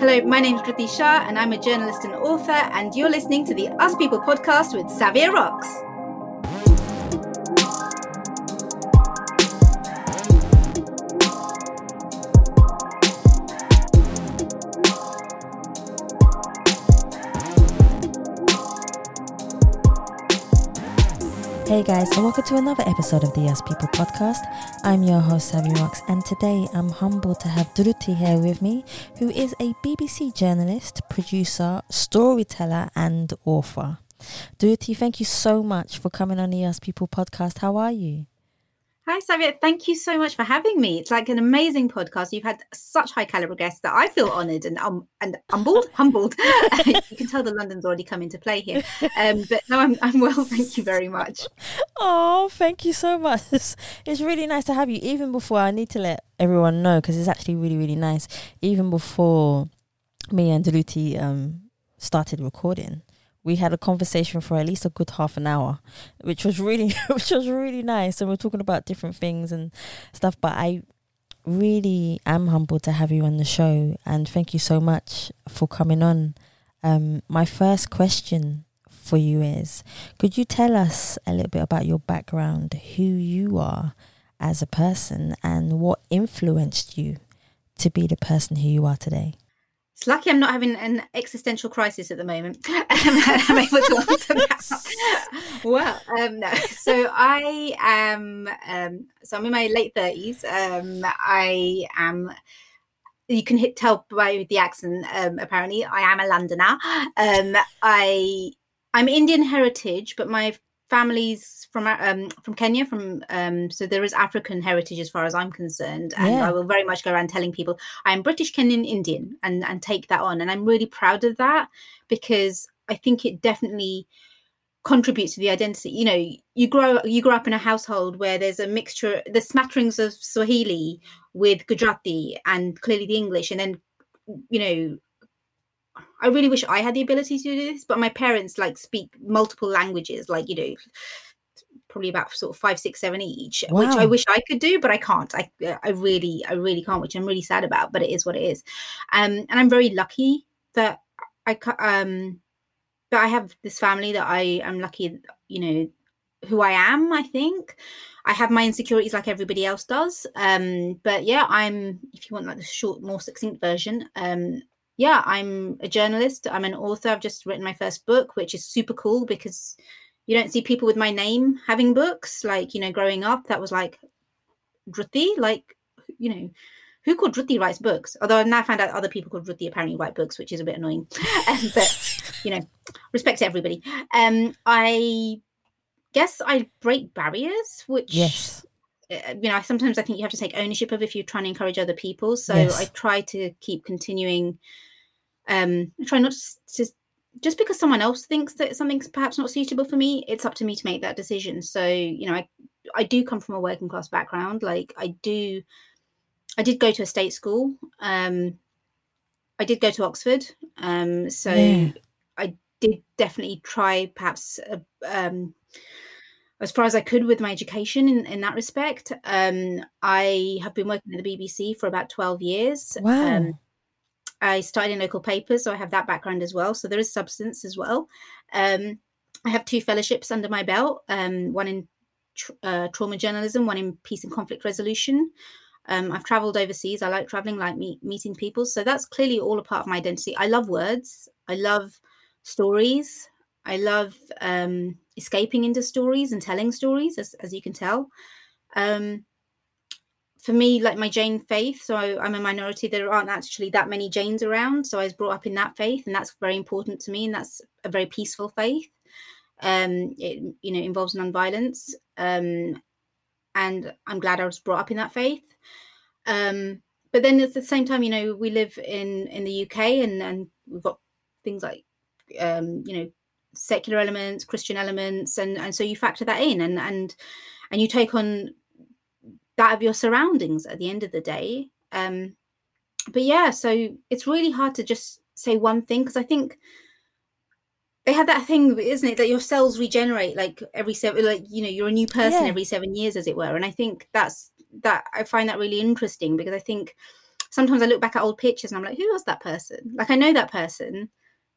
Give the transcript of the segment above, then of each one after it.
Hello, my name is Dhruti Shah, and I'm a journalist and author, and you're listening to the Us People podcast with Savia Rocks. Hey guys, and welcome to another episode of the Us People podcast. I'm your host, Savia Rocks, and today I'm humbled to have Dhruti here with me, who is a BBC journalist, producer, storyteller, and author. Dhruti, thank you so much for coming on the Us People podcast. How are you? Hi, Savia. Thank you so much for having me. It's like an amazing podcast. You've had such high caliber guests that I feel honoured and um, and humbled. Humbled. you can tell the London's already come into play here. Um, but no, I'm I'm well. Thank you very much. Oh, thank you so much. It's, it's really nice to have you. Even before I need to let everyone know because it's actually really really nice. Even before me and Dhruti um started recording we had a conversation for at least a good half an hour, which was really which was really nice. And we are talking about different things and stuff. But I really am humbled to have you on the show, and thank you so much for coming on. Um, my first question for you is: Could you tell us a little bit about your background, who you are as a person, and what influenced you to be the person who you are today? It's lucky I'm not having an existential crisis at the moment. I'm able to answer that. well, um, no. So I am. Um, so I'm in my late thirties. Um, I am. You can hit tell by the accent. Um, apparently, I am a Londoner. Um, I I'm Indian heritage, but my families from um, from Kenya, from um, so there is African heritage as far as I'm concerned, and yeah. I will very much go around telling people I'm British, Kenyan, Indian, and and take that on, and I'm really proud of that because I think it definitely contributes to the identity. You know, you grow you grow up in a household where there's a mixture, the smatterings of Swahili with Gujarati and clearly the English, and then you know I really wish I had the ability to do this, but my parents like speak multiple languages, like you know, probably about sort of five, six, seven each, wow. which I wish I could do, but I can't. I I really, I really can't, which I'm really sad about. But it is what it is, um, and I'm very lucky that I um that I have this family that I am lucky, you know, who I am. I think I have my insecurities like everybody else does. Um, but yeah, I'm. If you want like the short, more succinct version, um, yeah, I'm a journalist. I'm an author. I've just written my first book, which is super cool because you don't see people with my name having books. Like, you know, growing up, that was like Dhruti, like, you know, who called Dhruti writes books? Although I've now found out other people called Dhruti apparently write books, which is a bit annoying. um, but, you know, respect to everybody. Um, I guess I break barriers, which yes uh, you know sometimes i think you have to take ownership of if you're trying to encourage other people so yes. i try to keep continuing um try not to just because someone else thinks that something's perhaps not suitable for me it's up to me to make that decision so you know i i do come from a working class background like i do i did go to a state school um i did go to oxford um so yeah. i did definitely try perhaps a, um as far as I could with my education in, in that respect. Um, I have been working at the BBC for about 12 years. Wow. Um, I started in local papers, so I have that background as well. So there is substance as well. Um, I have two fellowships under my belt um, one in tr- uh, trauma journalism, one in peace and conflict resolution. Um, I've traveled overseas. I like traveling, like meet, meeting people. So that's clearly all a part of my identity. I love words. I love stories. I love um, escaping into stories and telling stories, as, as you can tell. Um, for me, like my Jain faith, so I, am a minority. There aren't actually that many Jains around, so I was brought up in that faith, and that's very important to me. And that's a very peaceful faith. Um, it you know involves nonviolence, um, and I'm glad I was brought up in that faith. Um, but then at the same time, you know, we live in in the UK, and and we've got things like um, you know secular elements, Christian elements, and and so you factor that in, and and and you take on that of your surroundings at the end of the day. Um, but yeah, so it's really hard to just say one thing because I think they have that thing, isn't it, that your cells regenerate like every seven, like you know, you're a new person yeah. every seven years, as it were. And I think that's that I find that really interesting because I think sometimes I look back at old pictures and I'm like, who was that person? Like I know that person,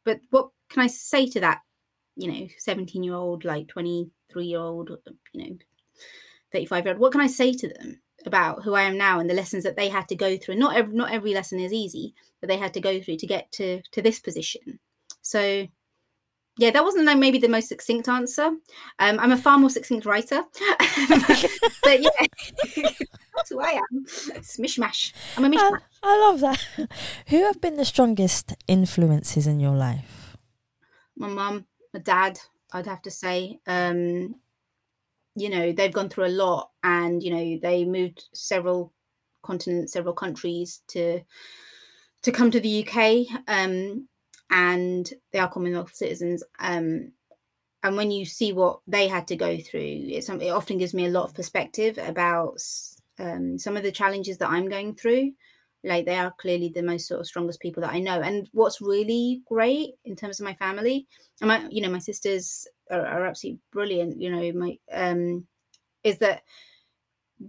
but what can I say to that, you know, 17 year old, like 23 year old, you know, 35 year old? What can I say to them about who I am now and the lessons that they had to go through? Not every, not every lesson is easy, but they had to go through to get to to this position. So yeah, that wasn't like maybe the most succinct answer. Um, I'm a far more succinct writer, but yeah, that's who I am. It's mishmash. I'm a mishmash. I, I love that. Who have been the strongest influences in your life? My mum, my dad. I'd have to say. Um, you know, they've gone through a lot, and you know, they moved several continents, several countries to to come to the UK. Um, and they are Commonwealth citizens. Um, and when you see what they had to go through, it, often gives me a lot of perspective about um, some of the challenges that I'm going through. Like they are clearly the most sort of strongest people that I know. And what's really great in terms of my family, and my, you know, my sisters are, are absolutely brilliant. You know, my um, is that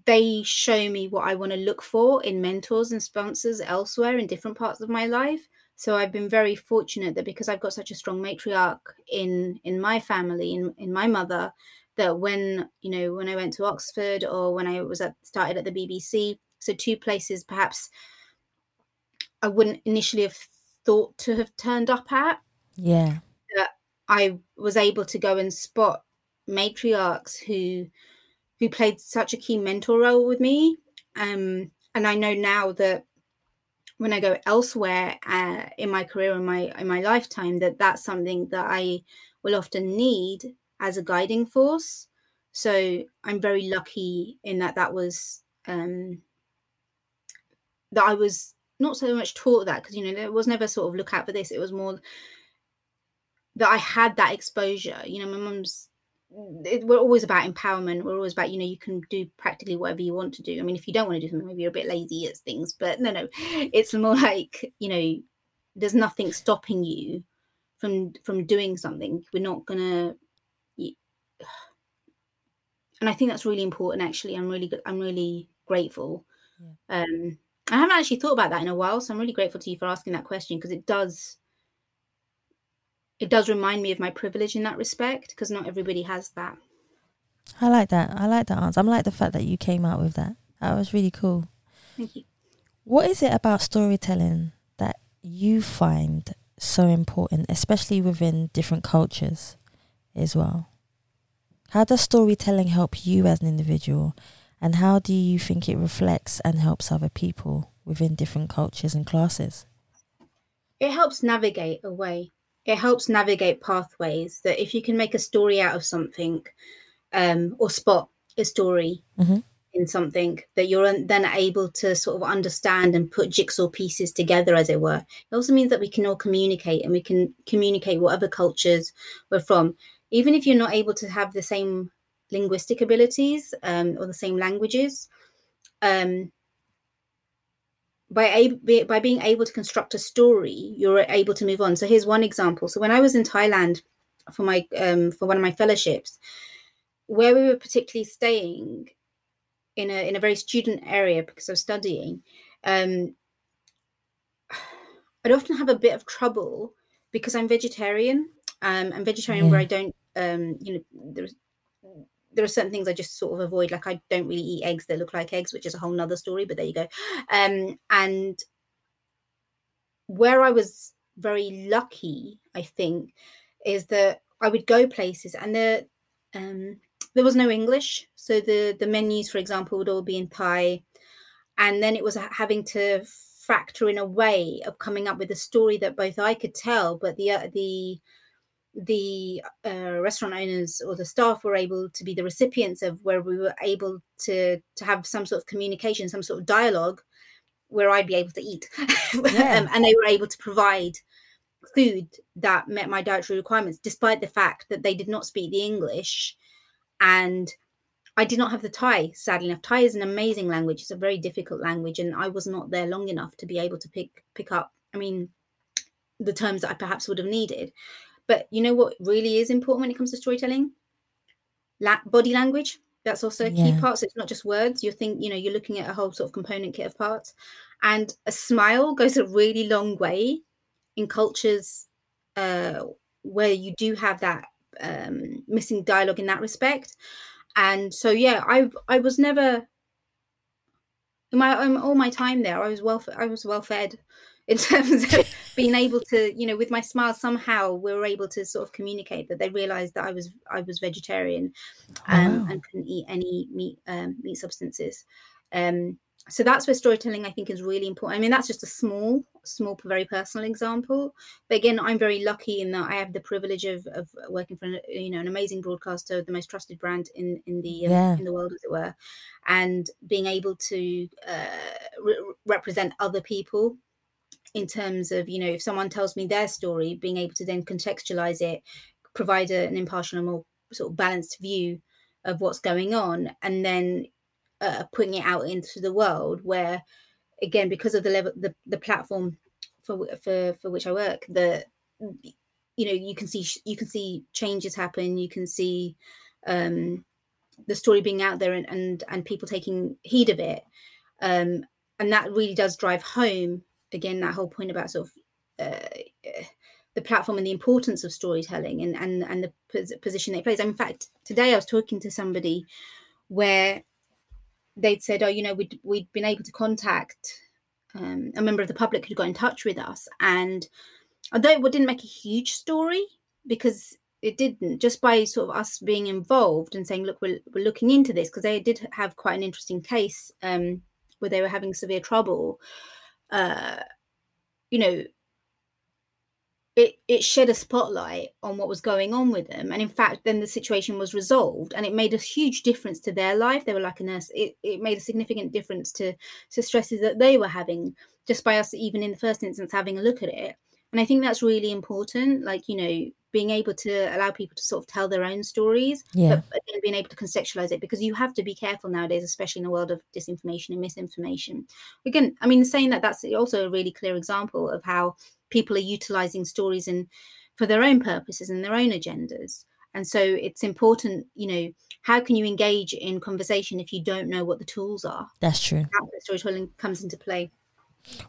they show me what I want to look for in mentors and sponsors elsewhere in different parts of my life so i've been very fortunate that because i've got such a strong matriarch in in my family in, in my mother that when you know when i went to oxford or when i was at started at the bbc so two places perhaps i wouldn't initially have thought to have turned up at yeah i was able to go and spot matriarchs who who played such a key mentor role with me um and i know now that when I go elsewhere uh, in my career in my in my lifetime that that's something that I will often need as a guiding force. So I'm very lucky in that that was um, that I was not so much taught that because you know there was never sort of look out for this. It was more that I had that exposure. You know, my mum's it, we're always about empowerment. We're always about, you know, you can do practically whatever you want to do. I mean, if you don't want to do something, maybe you're a bit lazy at things, but no, no, it's more like, you know, there's nothing stopping you from from doing something. We're not gonna, and I think that's really important. Actually, I'm really, I'm really grateful. Yeah. Um, I haven't actually thought about that in a while, so I'm really grateful to you for asking that question because it does it does remind me of my privilege in that respect because not everybody has that. I like that. I like that answer. I like the fact that you came out with that. That was really cool. Thank you. What is it about storytelling that you find so important, especially within different cultures as well? How does storytelling help you as an individual? And how do you think it reflects and helps other people within different cultures and classes? It helps navigate a way it helps navigate pathways that if you can make a story out of something um, or spot a story mm-hmm. in something that you're then able to sort of understand and put jigsaw pieces together as it were it also means that we can all communicate and we can communicate what other cultures we're from even if you're not able to have the same linguistic abilities um, or the same languages um, by by being able to construct a story, you're able to move on. So here's one example. So when I was in Thailand for my um, for one of my fellowships, where we were particularly staying in a in a very student area because I was studying, um, I'd often have a bit of trouble because I'm vegetarian. Um, I'm vegetarian yeah. where I don't, um, you know, there's there are certain things I just sort of avoid. Like I don't really eat eggs that look like eggs, which is a whole nother story, but there you go. Um, and where I was very lucky, I think, is that I would go places and there um, there was no English. So the the menus, for example, would all be in Thai. And then it was having to factor in a way of coming up with a story that both I could tell, but the uh, the the uh, restaurant owners or the staff were able to be the recipients of where we were able to to have some sort of communication some sort of dialogue where i'd be able to eat. Yeah. um, and they were able to provide food that met my dietary requirements despite the fact that they did not speak the english. And i did not have the thai sadly enough. Thai is an amazing language. It's a very difficult language and i was not there long enough to be able to pick pick up i mean the terms that i perhaps would have needed but you know what really is important when it comes to storytelling? La- body language. That's also a key Yeah. part. So it's not just words. You're think, you know, you're looking at a whole sort of component kit of parts. And a smile goes a really long way in cultures uh, where you do have that um, missing dialogue in that respect. And so, yeah, I I was never in my um, all my time there. I was well I was well fed in terms of being able to, you know, with my smile somehow we were able to sort of communicate that they realised that I was I was vegetarian um, Wow. and couldn't eat any meat um, meat substances. Um, so that's where storytelling I think is really important. I mean, that's just a small, small, very personal example. But again, I'm very lucky in that I have the privilege of, of working for an, you know an amazing broadcaster, the most trusted brand in in the um, Yeah. in the world, as it were, and being able to uh, re- represent other people in terms of you know if someone tells me their story, being able to then contextualize it, provide a, an impartial and more sort of balanced view of what's going on, and then uh, putting it out into the world where again because of the level the, the platform for for for which i work the you know you can see you can see changes happen you can see um the story being out there and and, and people taking heed of it. Um and that really does drive home again that whole point about sort of uh, the platform and the importance of storytelling and and and the pos- position that it plays. In fact, today I was talking to somebody where they'd said, "Oh, you know, we'd we'd been able to contact um, a member of the public who got in touch with us, and although it didn't make a huge story because it didn't, just by sort of us being involved and saying, "Look, we're we're looking into this," because they did have quite an interesting case um, where they were having severe trouble. Uh, you know, it it shed a spotlight on what was going on with them. And in fact then the situation was resolved and it made a huge difference to their life. They were like a nurse. It, it made a significant difference to to stresses that they were having just by us even in the first instance having a look at it. And i think that's really important. Like you know being able to allow people to sort of tell their own stories Yeah. but again, being able to contextualize it because you have to be careful nowadays especially in the world of disinformation and misinformation again i mean saying that that's also a really clear example of how people are utilizing stories and for their own purposes and their own agendas and so it's important you know how can you engage in conversation if you don't know what the tools are That's true. how storytelling comes into play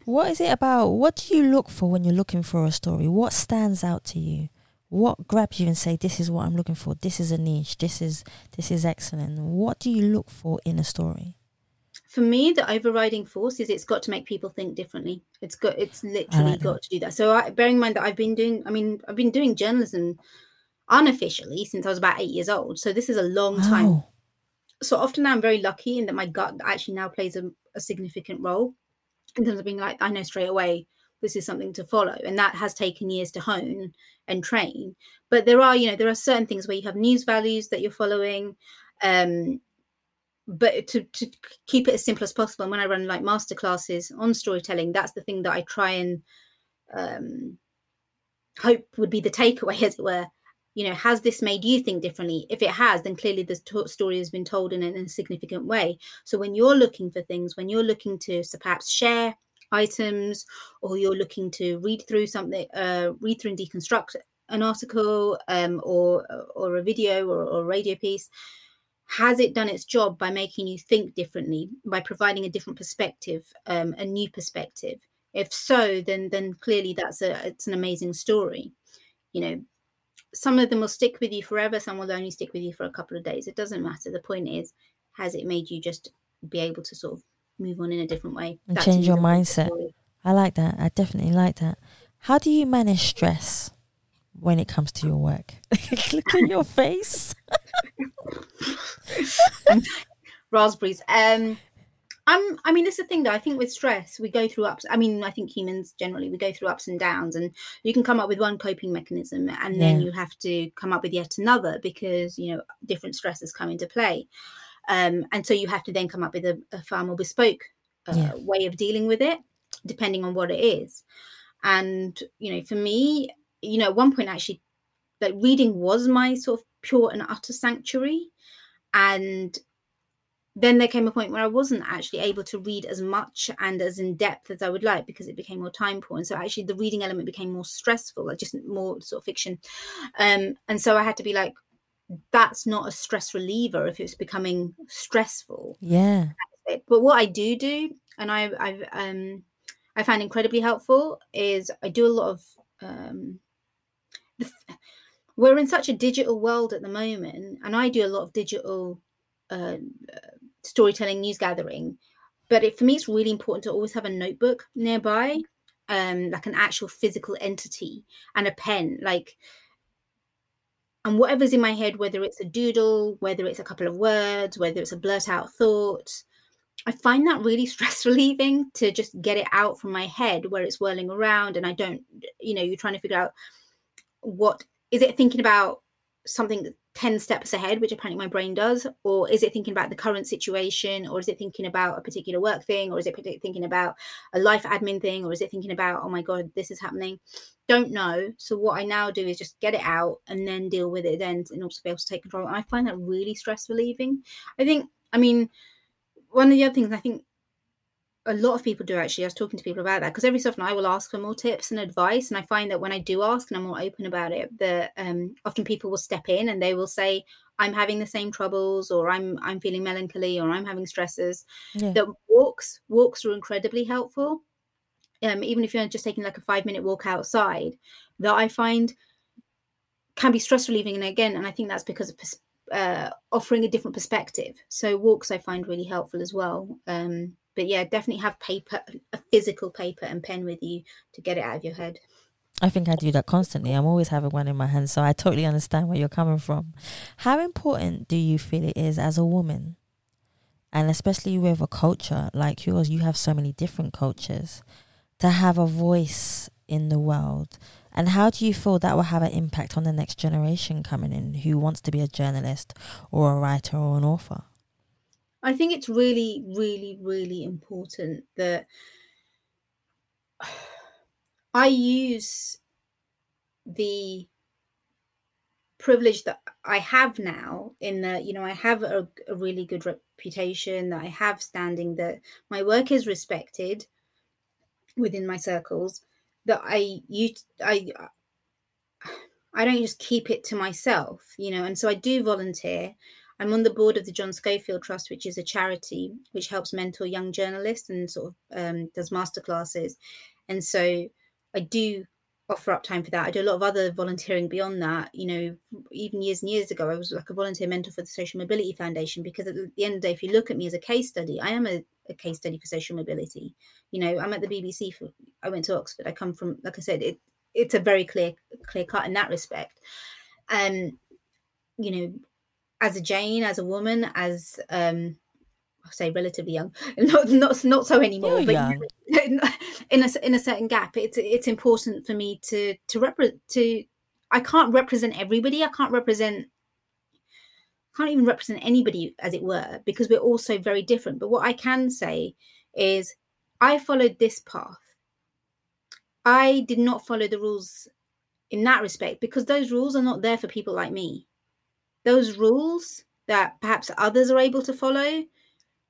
What is it about? What do you look for when you're looking for a story? What stands out to you? What grabs you and say, "This is what I'm looking for. This is a niche. This is this is excellent." What do you look for in a story? for me the overriding force is it's got to make people think differently it's got it's literally that. got to do that so I, bearing in mind that i've been doing i mean i've been doing journalism unofficially since i was about eight years old so this is a long time Wow. so often I'm very lucky in that my gut actually now plays a, a significant role in terms of being like, I know straight away this is something to follow. And that has taken years to hone and train. But there are, you know, there are certain things where you have news values that you're following. Um, but to, to keep it as simple as possible. And when I run like master classes on storytelling, that's the thing that I try and um, hope would be the takeaway, as it were you know has this made you think differently if it has then clearly the to- story has been told in a, in a significant way so when you're looking for things when you're looking to so perhaps share items or you're looking to read through something uh, read through and deconstruct an article um, or or a video or, or a radio piece has it done its job by making you think differently by providing a different perspective um, a new perspective? If so then then clearly that's a it's an amazing story. You know some of them will stick with you forever some will only stick with you for a couple of days. It doesn't matter. The point is has it made you just be able to sort of move on in a different way And change your is a good mindset. story. I like that. I definitely like that. How do you manage stress when it comes to your work? Look at your face. raspberries um I'm, I mean, this is the thing that I think with stress, we go through ups. I mean, I think humans generally, we go through ups and downs, and you can come up with one coping mechanism, and then you have to come up with yet another because, you know, different stresses come into play. Um, and so you have to then come up with a, a far more bespoke uh, Yeah. way of dealing with it, depending on what it is. And, you know, for me, you know, at one point actually, like reading was my sort of pure and utter sanctuary. And then there came a point where I wasn't actually able to read as much and as in depth as I would like because it became more time poor. And so actually the reading element became more stressful, like just more sort of fiction. Um, and so I had to be like, that's not a stress reliever if it's becoming stressful. Yeah. But what I do do, and I, I've um, I find incredibly helpful, is I do a lot of um, the, we're in such a digital world at the moment, and I do a lot of digital uh, storytelling, news gathering. But it, for me, it's really important to always have a notebook nearby, um, like an actual physical entity, and a pen. Like and whatever's in my head, whether it's a doodle, whether it's a couple of words, whether it's a blurt out thought, I find that really stress relieving to just get it out from my head where it's whirling around and I don't, you know, you're trying to figure out what is it thinking about something 10 steps ahead, which apparently my brain does, or is it thinking about the current situation, or is it thinking about a particular work thing, or is it thinking about a life admin thing, or is it thinking about, oh my God, this is happening? Don't know. So, what I now do is just get it out and then deal with it then in order to be able to take control. And I find that really stress relieving. I think, I mean, one of the other things I think a lot of people do actually. I was talking to people about that because every so often I will ask for more tips and advice, and I find that when I do ask and I'm more open about it, that um, often people will step in and they will say, "I'm having the same troubles," or "I'm I'm feeling melancholy," or "I'm having stresses." Yeah. That walks walks are incredibly helpful. Um, even if you're just taking like a five minute walk outside, that I find can be stress relieving. And again, and I think that's because of uh, offering a different perspective. So walks I find really helpful as well. Um, but yeah, definitely have paper, a physical paper and pen with you to get it out of your head. I think I do that constantly. I'm always having one in my hand, so I totally understand where you're coming from. How important do you feel it is as a woman, and especially with a culture like yours? You have so many different cultures to have a voice in the world. And how do you feel that will have an impact on the next generation coming in who wants to be a journalist or a writer or an author? I think it's really, really, really important that I use the privilege that I have now in that, you know, I have a, a, really good reputation, that I have standing, that my work is respected within my circles, that I you I I don't just keep it to myself, you know, and so I do volunteer. I'm on the board of the John Schofield Trust, which is a charity which helps mentor young journalists and sort of um, does masterclasses. And so I do offer up time for that. I do a lot of other volunteering beyond that. You know, even years and years ago, I was like a volunteer mentor for the Social Mobility Foundation because at the end of the day, if you look at me as a case study, I am a, a case study for social mobility. You know, I'm at the BBC for, I went to Oxford. I come from, like I said, it, it's a very clear, clear cut in that respect. Um, you know, as a Jain, as a woman, as um, I say relatively young, not not not so anymore, You're but young. in a in a certain gap, it's it's important for me to to represent to. I can't represent everybody. I can't represent can't even represent anybody as it were because we're all so very different but what i can say is i followed this path i did not follow the rules in that respect because those rules are not there for people like me those rules that perhaps others are able to follow,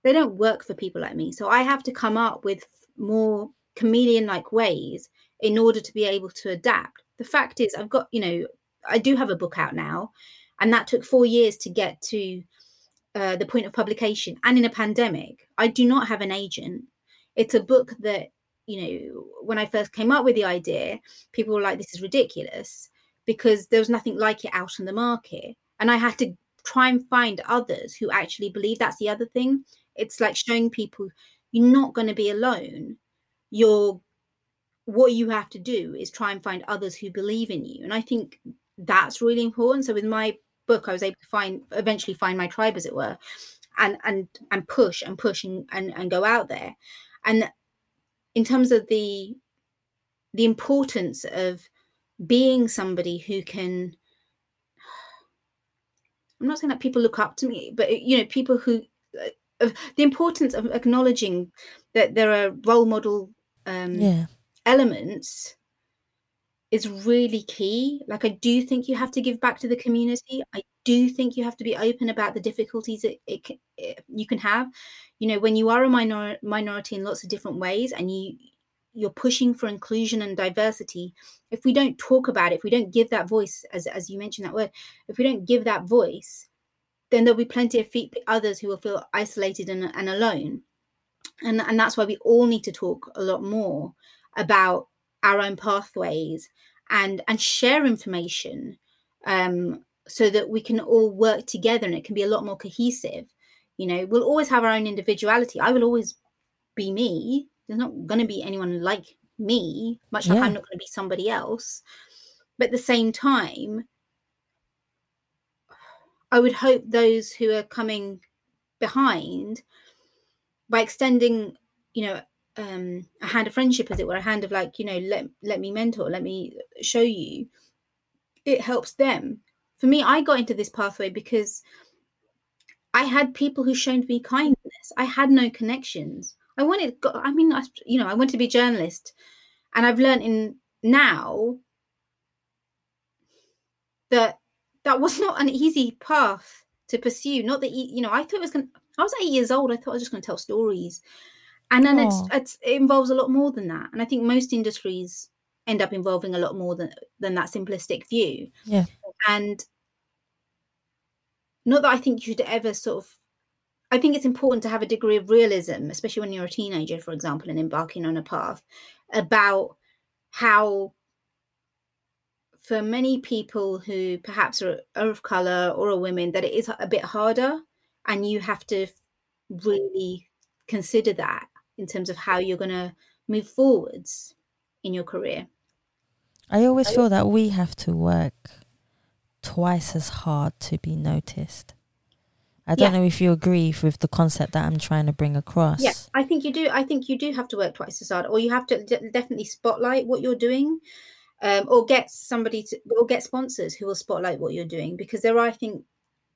they don't work for people like me. So I have to come up with more comedian like ways in order to be able to adapt. The fact is, I've got, you know, I do have a book out now, and that took four years to get to uh, the point of publication. And in a pandemic, I do not have an agent. It's a book that, you know, when I first came up with the idea, people were like, this is ridiculous because there was nothing like it out on the market and i had to try and find others who actually believe that's the other thing. It's like showing people you're not going to be alone. You're what you have to do is try and find others who believe in you and i think that's really important. So with my book i was able to find eventually find my tribe as it were and and and push and push and and, and go out there. And in terms of the the importance of being somebody who can I'm not saying that people look up to me, but you know, people who uh, the importance of acknowledging that there are role model um, yeah. elements is really key. Like I do think you have to give back to the community. I do think you have to be open about the difficulties it, it, it you can have. You know, when you are a minor, minority in lots of different ways, and you you're pushing for inclusion and diversity if we don't talk about it if we don't give that voice as as you mentioned that word if we don't give that voice then there'll be plenty of others who will feel isolated and, and alone. And and that's why we all need to talk a lot more about our own pathways and and share information um, so that we can all work together and it can be a lot more cohesive. You know we'll always have our own individuality. I will always be me there's not going to be anyone like me much like yeah. i'm not going to be somebody else. But at the same time i would hope those who are coming behind by extending you know um a hand of friendship as it were a hand of like you know let let me mentor let me show you it helps them. For me i got into this pathway because i had people who showed me kindness. I had no connections i wanted i mean I, you know i wanted to be a journalist and i've learned in now that that was not an easy path to pursue not that you know i thought it was going I was eight years old. I thought I was just going to tell stories, and then it's, oh. it's it involves a lot more than that. And I think most industries end up involving a lot more than than that simplistic view. Yeah, and not that I think you should ever sort of. I think it's important to have a degree of realism, especially when you're a teenager, for example, and embarking on a path about how for many people who perhaps are, are, of color or are women that it is a bit harder and you have to really consider that in terms of how you're going to move forwards in your career. I always feel that we have to work twice as hard to be noticed i don't yeah. know if you agree with the concept that i'm trying to bring across yeah i think you do i think you do have to work twice as hard or you have to d- definitely spotlight what you're doing um, or get somebody to or get sponsors who will spotlight what you're doing because there are i think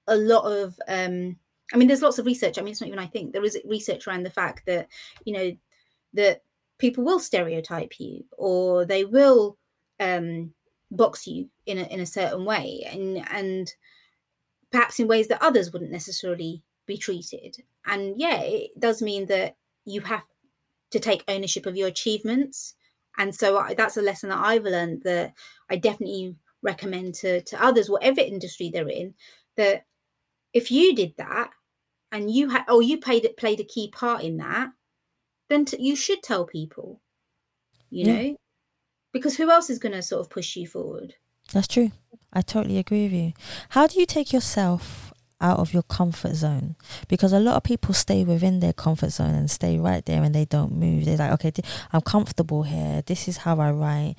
a lot of um, I mean, there's lots of research. I mean, it's not even I think there is research around the fact that you know that people will stereotype you or they will um, box you in a, in a certain way, and and perhaps in ways that others wouldn't necessarily be treated. And yeah, it does mean that you have to take ownership of your achievements. And so I, that's a lesson that I've learned that I definitely recommend to, to others, whatever industry they're in, that if you did that, and you had oh you played played a key part in that then t- you should tell people you yeah. know because who else is going to sort of push you forward that's true i totally agree with you how do you take yourself out of your comfort zone because a lot of people stay within their comfort zone and stay right there and they don't move they're like okay i'm comfortable here this is how i write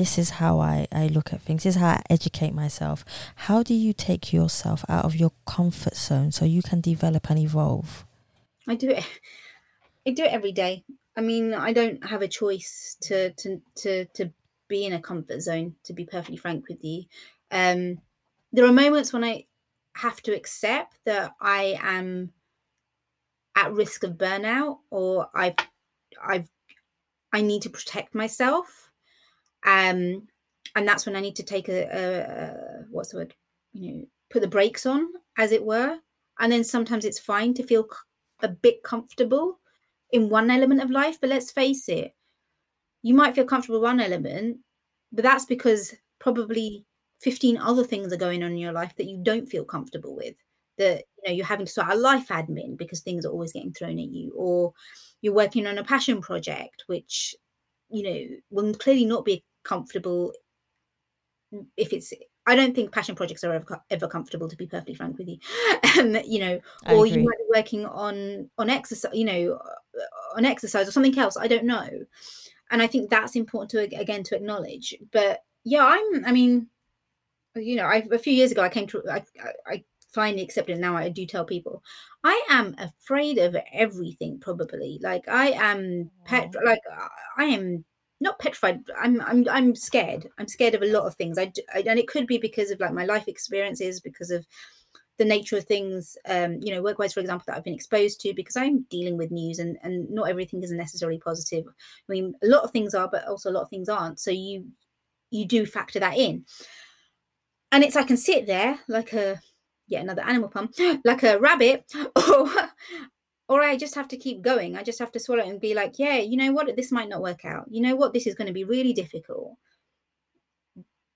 this is how I, I look at things. This is how I educate myself. How do you take yourself out of your comfort zone so you can develop and evolve? I do it. I do it every day. I mean, I don't have a choice to to to to be in a comfort zone. To be perfectly frank with you, um, there are moments when I have to accept that I am at risk of burnout, or I've I've I need to protect myself um, and that's when I need to take a, a, a what's the word, you know, put the brakes on, as it were. And then sometimes it's fine to feel a bit comfortable in one element of life, but let's face it, you might feel comfortable one element, but that's because probably 15 other things are going on in your life that you don't feel comfortable with that you know you're having to start a life admin because things are always getting thrown at you or you're working on a passion project which you know will clearly not be comfortable if it's I don't think passion projects are ever, ever comfortable, to be perfectly frank with you. Um, you know, or you might be working on on exercise, you know, uh, on exercise or something else. I don't know, and I think that's important to again to acknowledge. But yeah, I'm. I mean, you know, I, a few years ago I came to I, I finally accepted. Now I do tell people I am afraid of everything. Probably like I am pet. Like I am not petrified i'm i'm i'm scared i'm scared of a lot of things I, do, I, and it could be because of like my life experiences because of the nature of things um you know work-wise for example that i've been exposed to because i'm dealing with news and and not everything is necessarily positive i mean a lot of things are but also a lot of things aren't so you you do factor that in and it's i can sit there like a yet another animal pun like a rabbit or or I just have to keep going. I just have to swallow and be like, yeah, you know what, this might not work out. You know what, this is going to be really difficult.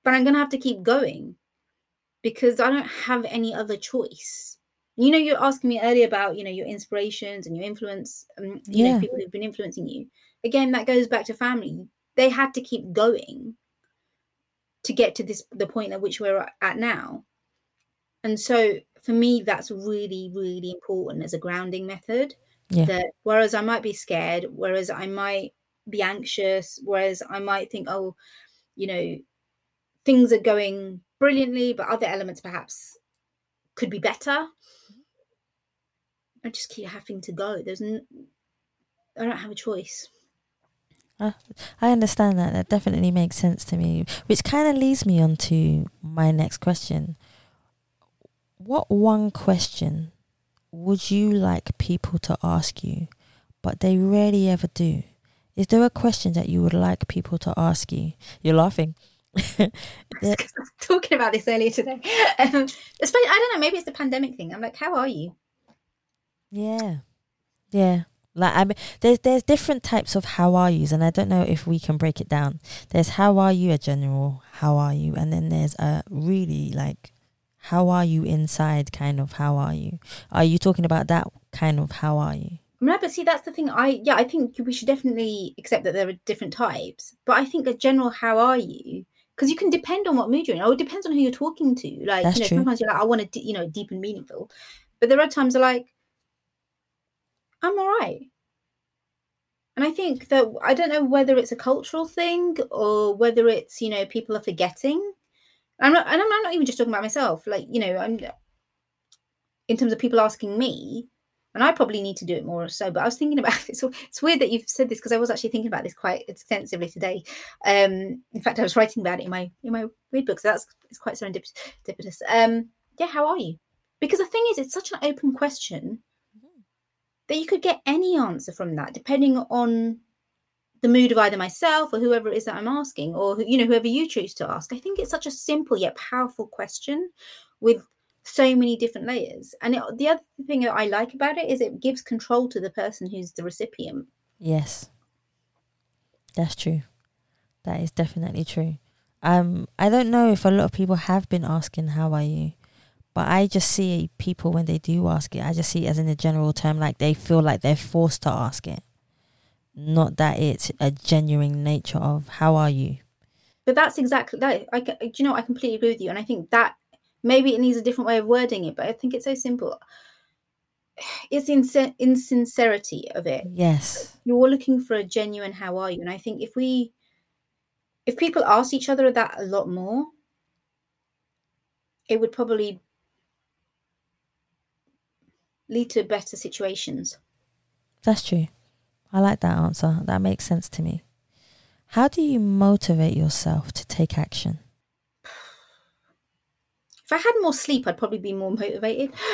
But I'm going to have to keep going because I don't have any other choice. You know, you're asking me earlier about, you know, your inspirations and your influence, and, you Yeah. know, people who've been influencing you. Again, that goes back to family. They had to keep going to get to this the point at which we're at now. And so for me, that's really, really important as a grounding method. Yeah. That whereas I might be scared, whereas I might be anxious, whereas I might think, oh, you know, things are going brilliantly, but other elements perhaps could be better. Mm-hmm. I just keep having to go. There's, n- I don't have a choice. I understand that. That definitely makes sense to me. Which kind of leads me on to my next question. What one question would you like people to ask you, but they rarely ever do? Is there a question that you would like people to ask you? You're laughing. Yeah. Talking about this earlier today. Um, I don't know. Maybe it's the pandemic thing. I'm like, how are you? Yeah, yeah. Like I mean, there's there's different types of how are yous, and I don't know if we can break it down. There's how are you a general how are you, and then there's a really like how are you inside kind of how are you. Are you talking about that kind of how are you? No, but see, that's the thing. I yeah, I think we should definitely accept that there are different types. But I think a general "How are you?" because you can depend on what mood you're in, or it depends on who you're talking to. Like That's you know, true. sometimes you're like, I want to, you know, deep and meaningful, but there are times like, I'm all right. And I think that I don't know whether it's a cultural thing or whether it's you know people are forgetting. I'm not, and I'm not even just talking about myself. Like you know, I'm in terms of people asking me, and I probably need to do it more so. But I was thinking about it. So it's weird that you've said this because I was actually thinking about this quite extensively today. Um, in fact, I was writing about it in my in my read book, so that's it's quite serendipitous. Um, yeah, how are you? Because the thing is, it's such an open question that you could get any answer from that, depending on the mood of either myself or whoever it is that I'm asking, or you know whoever you choose to ask. I think it's such a simple yet powerful question with so many different layers. And it, the other thing that I like about it is it gives control to the person who's the recipient. Yes, that's true. That is definitely true. Um, I don't know if a lot of people have been asking how are you, but I just see people when they do ask it. I just see it as in a general term, like they feel like they're forced to ask it, not that it's a genuine nature of how are you. But that's exactly that. I, do you know, I completely agree with you, and I think that maybe it needs a different way of wording it, but I think it's so simple. It's in insincerity of it. Yes, You're looking for a genuine "How are you?" and I think if we, if people ask each other that a lot more, it would probably lead to better situations. that's true. I like that answer. That makes sense to me. How do you motivate yourself to take action? If I had more sleep, I'd probably be more motivated.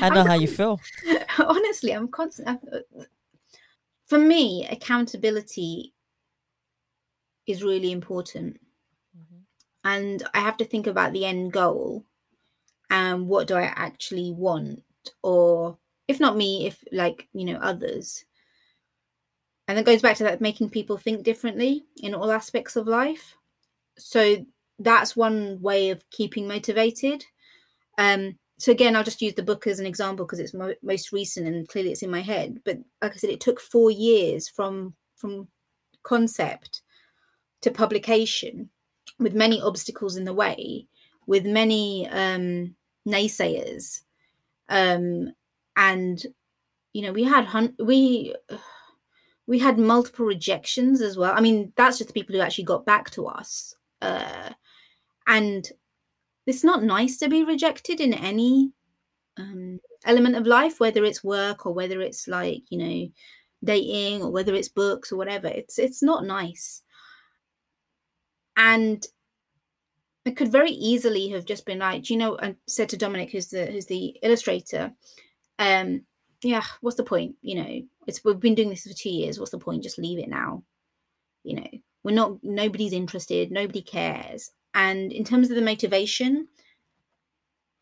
I know how you feel. honestly i'm constant I'm, uh, for me accountability is really important mm-hmm. and i have to think about the end goal and what do i actually want? Or if not me if like you know others. And that goes back to that making people think differently in all aspects of life. So that's one way of keeping motivated. Um so again i'll just use the book as an example because it's mo- most recent and clearly it's in my head. But like i said it took four years from from concept to publication with many obstacles in the way with many um naysayers. Um and you know we had hun- we we had multiple rejections as well. I mean that's just the people who actually got back to us. Uh and it's not nice to be rejected in any um, element of life, whether it's work or whether it's like you know dating or whether it's books or whatever. It's it's not nice, and it could very easily have just been like, you know, I said to Dominic, who's the who's the illustrator, um, yeah, what's the point? You know, it's we've been doing this for two years. What's the point? Just leave it now. You know, we're not. Nobody's interested. Nobody cares. And in terms of the motivation,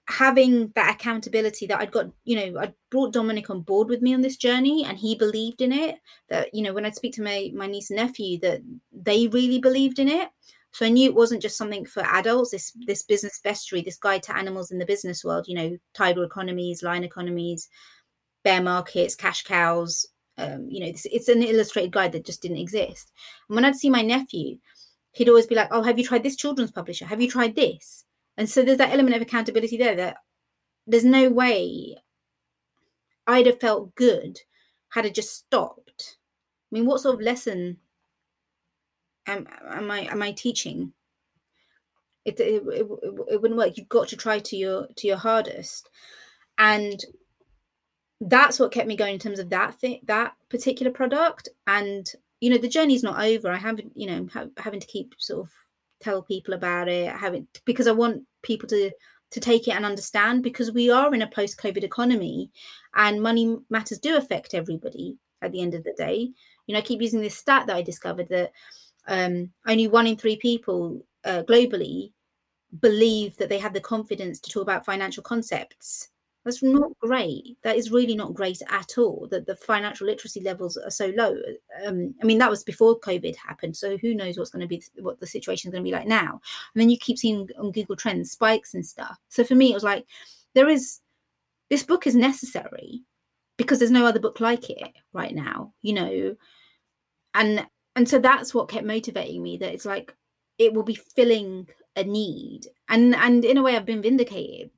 having that accountability that I'd got, you know, I brought Dominic on board with me on this journey and he believed in it. That, you know, when I'd speak to my, my niece and nephew, that they really believed in it. So I knew it wasn't just something for adults, this this business bestiary, this guide to animals in the business world, you know, tiger economies, lion economies, bear markets, cash cows. Um, you know, it's, it's an illustrated guide that just didn't exist. And when I'd see my nephew, he'd always be like, Oh, have you tried this children's publisher? Have you tried this? And so there's that element of accountability there that there's no way I'd have felt good had it just stopped. I mean, what sort of lesson am, am I am I teaching? It, it, it, it wouldn't work. You've got to try to your to your hardest, and that's what kept me going in terms of that thing, that particular product. And you know, the journey's not over. I haven't, you know, ha- having to keep sort of tell people about it having because i want people to to take it and understand because we are in a post covid economy and money matters do affect everybody at the end of the day you know i keep using this stat that i discovered that um, only one in three people uh, globally believe that they have the confidence to talk about financial concepts that's not great. That is really not great at all. That the financial literacy levels are so low. Um, I mean, that was before COVID happened. So who knows what's going to be what the situation is going to be like now? And then you keep seeing on Google Trends spikes and stuff. So for me, it was like there is this book is necessary because there's no other book like it right now. You know, and and so that's what kept motivating me. That it's like it will be filling a need, and and in a way, I've been vindicated.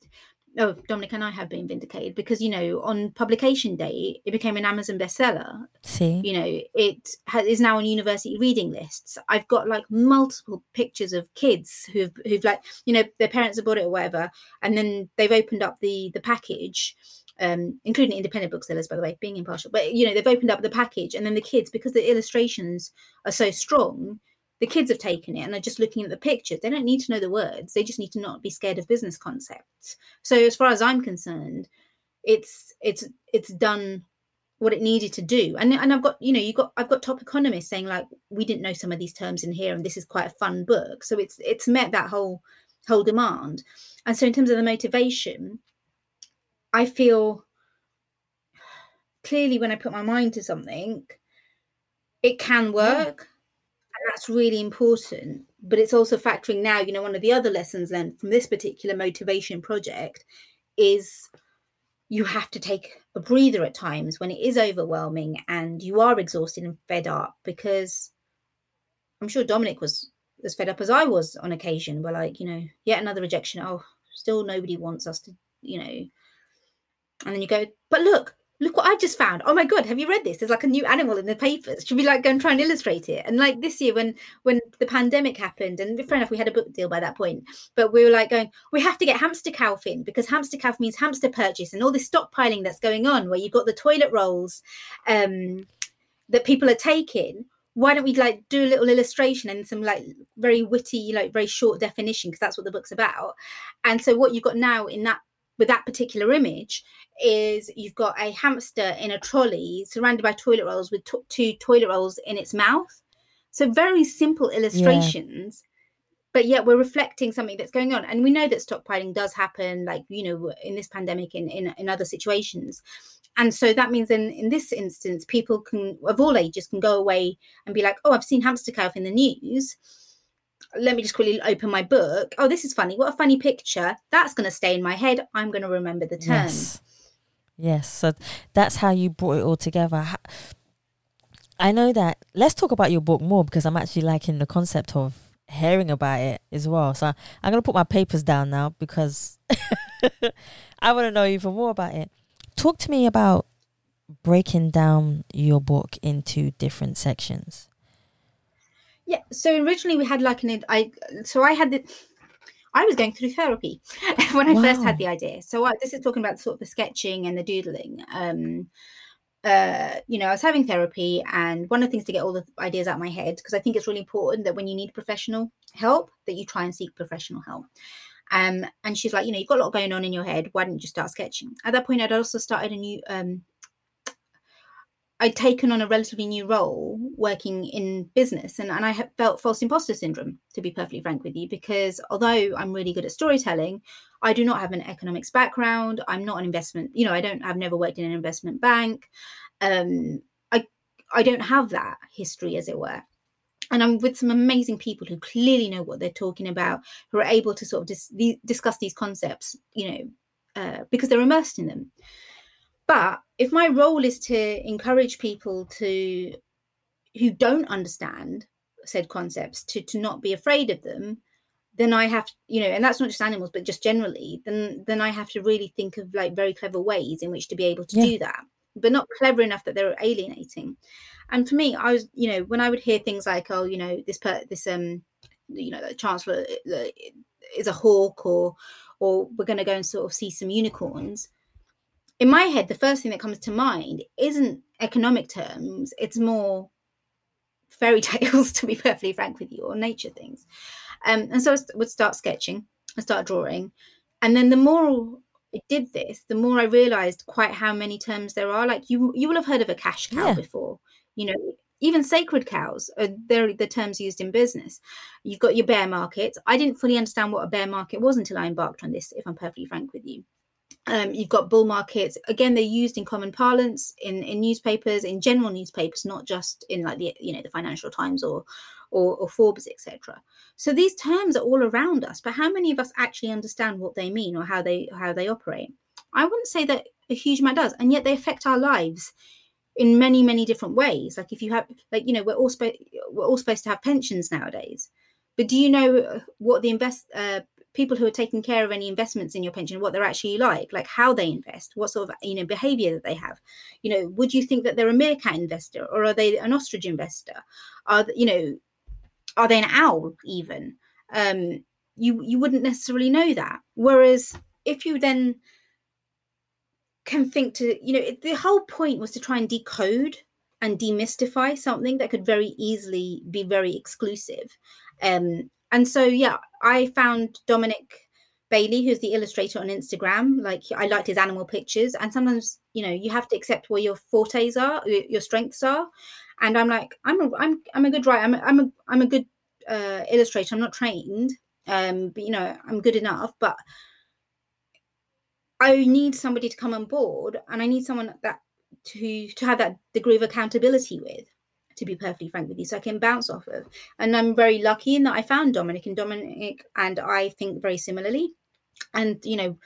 Oh dominic and i have been vindicated because you know on publication day it became an amazon bestseller. See? You know it has, is now on university reading lists. I've got like multiple pictures of kids who've who've like you know their parents have bought it or whatever and then they've opened up the the package um, including independent booksellers, by the way, being impartial. But you know, they've opened up the package, and then the kids, because the illustrations are so strong, the kids have taken it and they're just looking at the pictures. They don't need to know the words. They just need to not be scared of business concepts. So as far as I'm concerned, it's it's it's done what it needed to do. And and I've got, you know, you got I've got top economists saying like we didn't know some of these terms in here and this is quite a fun book. So it's it's met that whole whole demand. And so in terms of the motivation, I feel clearly when I put my mind to something, it can work And that's really important but it's also factoring now you know one of the other lessons learned from this particular motivation project is you have to take a breather at times when it is overwhelming and you are exhausted and fed up because i'm sure dominic was as fed up as i was on occasion. Where like you know yet another rejection. Oh still nobody wants us to you know and then you go but look look what I just found. Oh my god, have you read this? There's like a new animal in the papers. Should we like go and try and illustrate it? And like this year when when the pandemic happened, and fair enough, we had a book deal by that point, but we were like going, we have to get Hamsterkauf in because Hamsterkauf means hamster purchase and all this stockpiling that's going on where you've got the toilet rolls um that people are taking why don't we like do a little illustration and some like very witty like very short definition because that's what the book's about and so what you've got now in that with that particular image is you've got a hamster in a trolley surrounded by toilet rolls with two toilet rolls in its mouth. So very simple illustrations, yeah. but yet we're reflecting something that's going on. And we know that stockpiling does happen, like you know, in this pandemic, in in, in other situations. And so that means in, in this instance, people can of all ages can go away and be like, oh, I've seen Hamsterkauf in the news let me just quickly open my book. Oh, this is funny. What a funny picture. That's going to stay in my head. I'm going to remember the term. Yes. yes. So that's how you brought it all together. I know that. Let's talk about your book more because I'm actually liking the concept of hearing about it as well. So I'm going to put my papers down now because I want to know even more about it. Talk to me about breaking down your book into different sections. Yeah. So originally we had like an I so I had the I was going through therapy when I wow. first had the idea. So I, this is talking about sort of the sketching and the doodling. Um, uh, you know, I was having therapy, and one of the things to get all the ideas out of my head because I think it's really important that when you need professional help, that you try and seek professional help. Um, and she's like, you know, you've got a lot going on in your head. Why don't you start sketching? At that point, I'd also started a new um, I'd taken on a relatively new role working in business, and, and I felt false imposter syndrome, to be perfectly frank with you, because although I'm really good at storytelling, I do not have an economics background. I'm not an investment, you know, I don't, I've never worked in an investment bank. Um, I, I don't have that history, as it were. And I'm with some amazing people who clearly know what they're talking about, who are able to sort of dis- discuss these concepts, you know, uh, because they're immersed in them. But if my role is to encourage people to who don't understand said concepts to to not be afraid of them, then I have you know, and that's not just animals, but just generally, then then I have to really think of like very clever ways in which to be able to yeah. do that, but not clever enough that they're alienating. And for me, I was, you know, when I would hear things like, oh, you know, this per this um, you know, the chancellor uh, is a hawk, or or we're going to go and sort of see some unicorns in my head, the first thing that comes to mind isn't economic terms, it's more fairy tales, to be perfectly frank with you, or nature things. Um, and so I would start sketching, I start drawing. And then the more I did this, the more I realized quite how many terms there are. Like you, you will have heard of a cash cow yeah. before, you know, even sacred cows are they're the terms used in business. You've got your bear markets. I didn't fully understand what a bear market was until I embarked on this, if I'm perfectly frank with you. Um, you've got bull markets. Again, they're used in common parlance in, in newspapers, in general newspapers, not just in like the you know the Financial Times or or, or Forbes, etc. So these terms are all around us, but how many of us actually understand what they mean or how they how they operate? I wouldn't say that a huge amount does, and yet they affect our lives in many many different ways. Like if you have like you know we're all we're all supposed to have pensions nowadays, but do you know what the invest uh, people who are taking care of any investments in your pension what they're actually like like how they invest what sort of you know behavior that they have. You know would you think that they're a meerkat investor or are they an ostrich investor? Are you know are they an owl even? Um you you wouldn't necessarily know that. Whereas if you then can think to you know the whole point was to try and decode and demystify something that could very easily be very exclusive. Um and so yeah i found dominic bailey who's the illustrator on instagram like i liked his animal pictures. And sometimes you know you have to accept where your fortes are your strengths are. And i'm like i'm a i'm, I'm a good writer i'm a, I'm a, I'm a good uh, illustrator. I'm not trained um but you know i'm good enough. But i need somebody to come on board and i need someone that to to have that degree of accountability with to be perfectly frank with you, so I can bounce off of. And I'm very lucky in that I found Dominic, and Dominic and I think very similarly. And you know,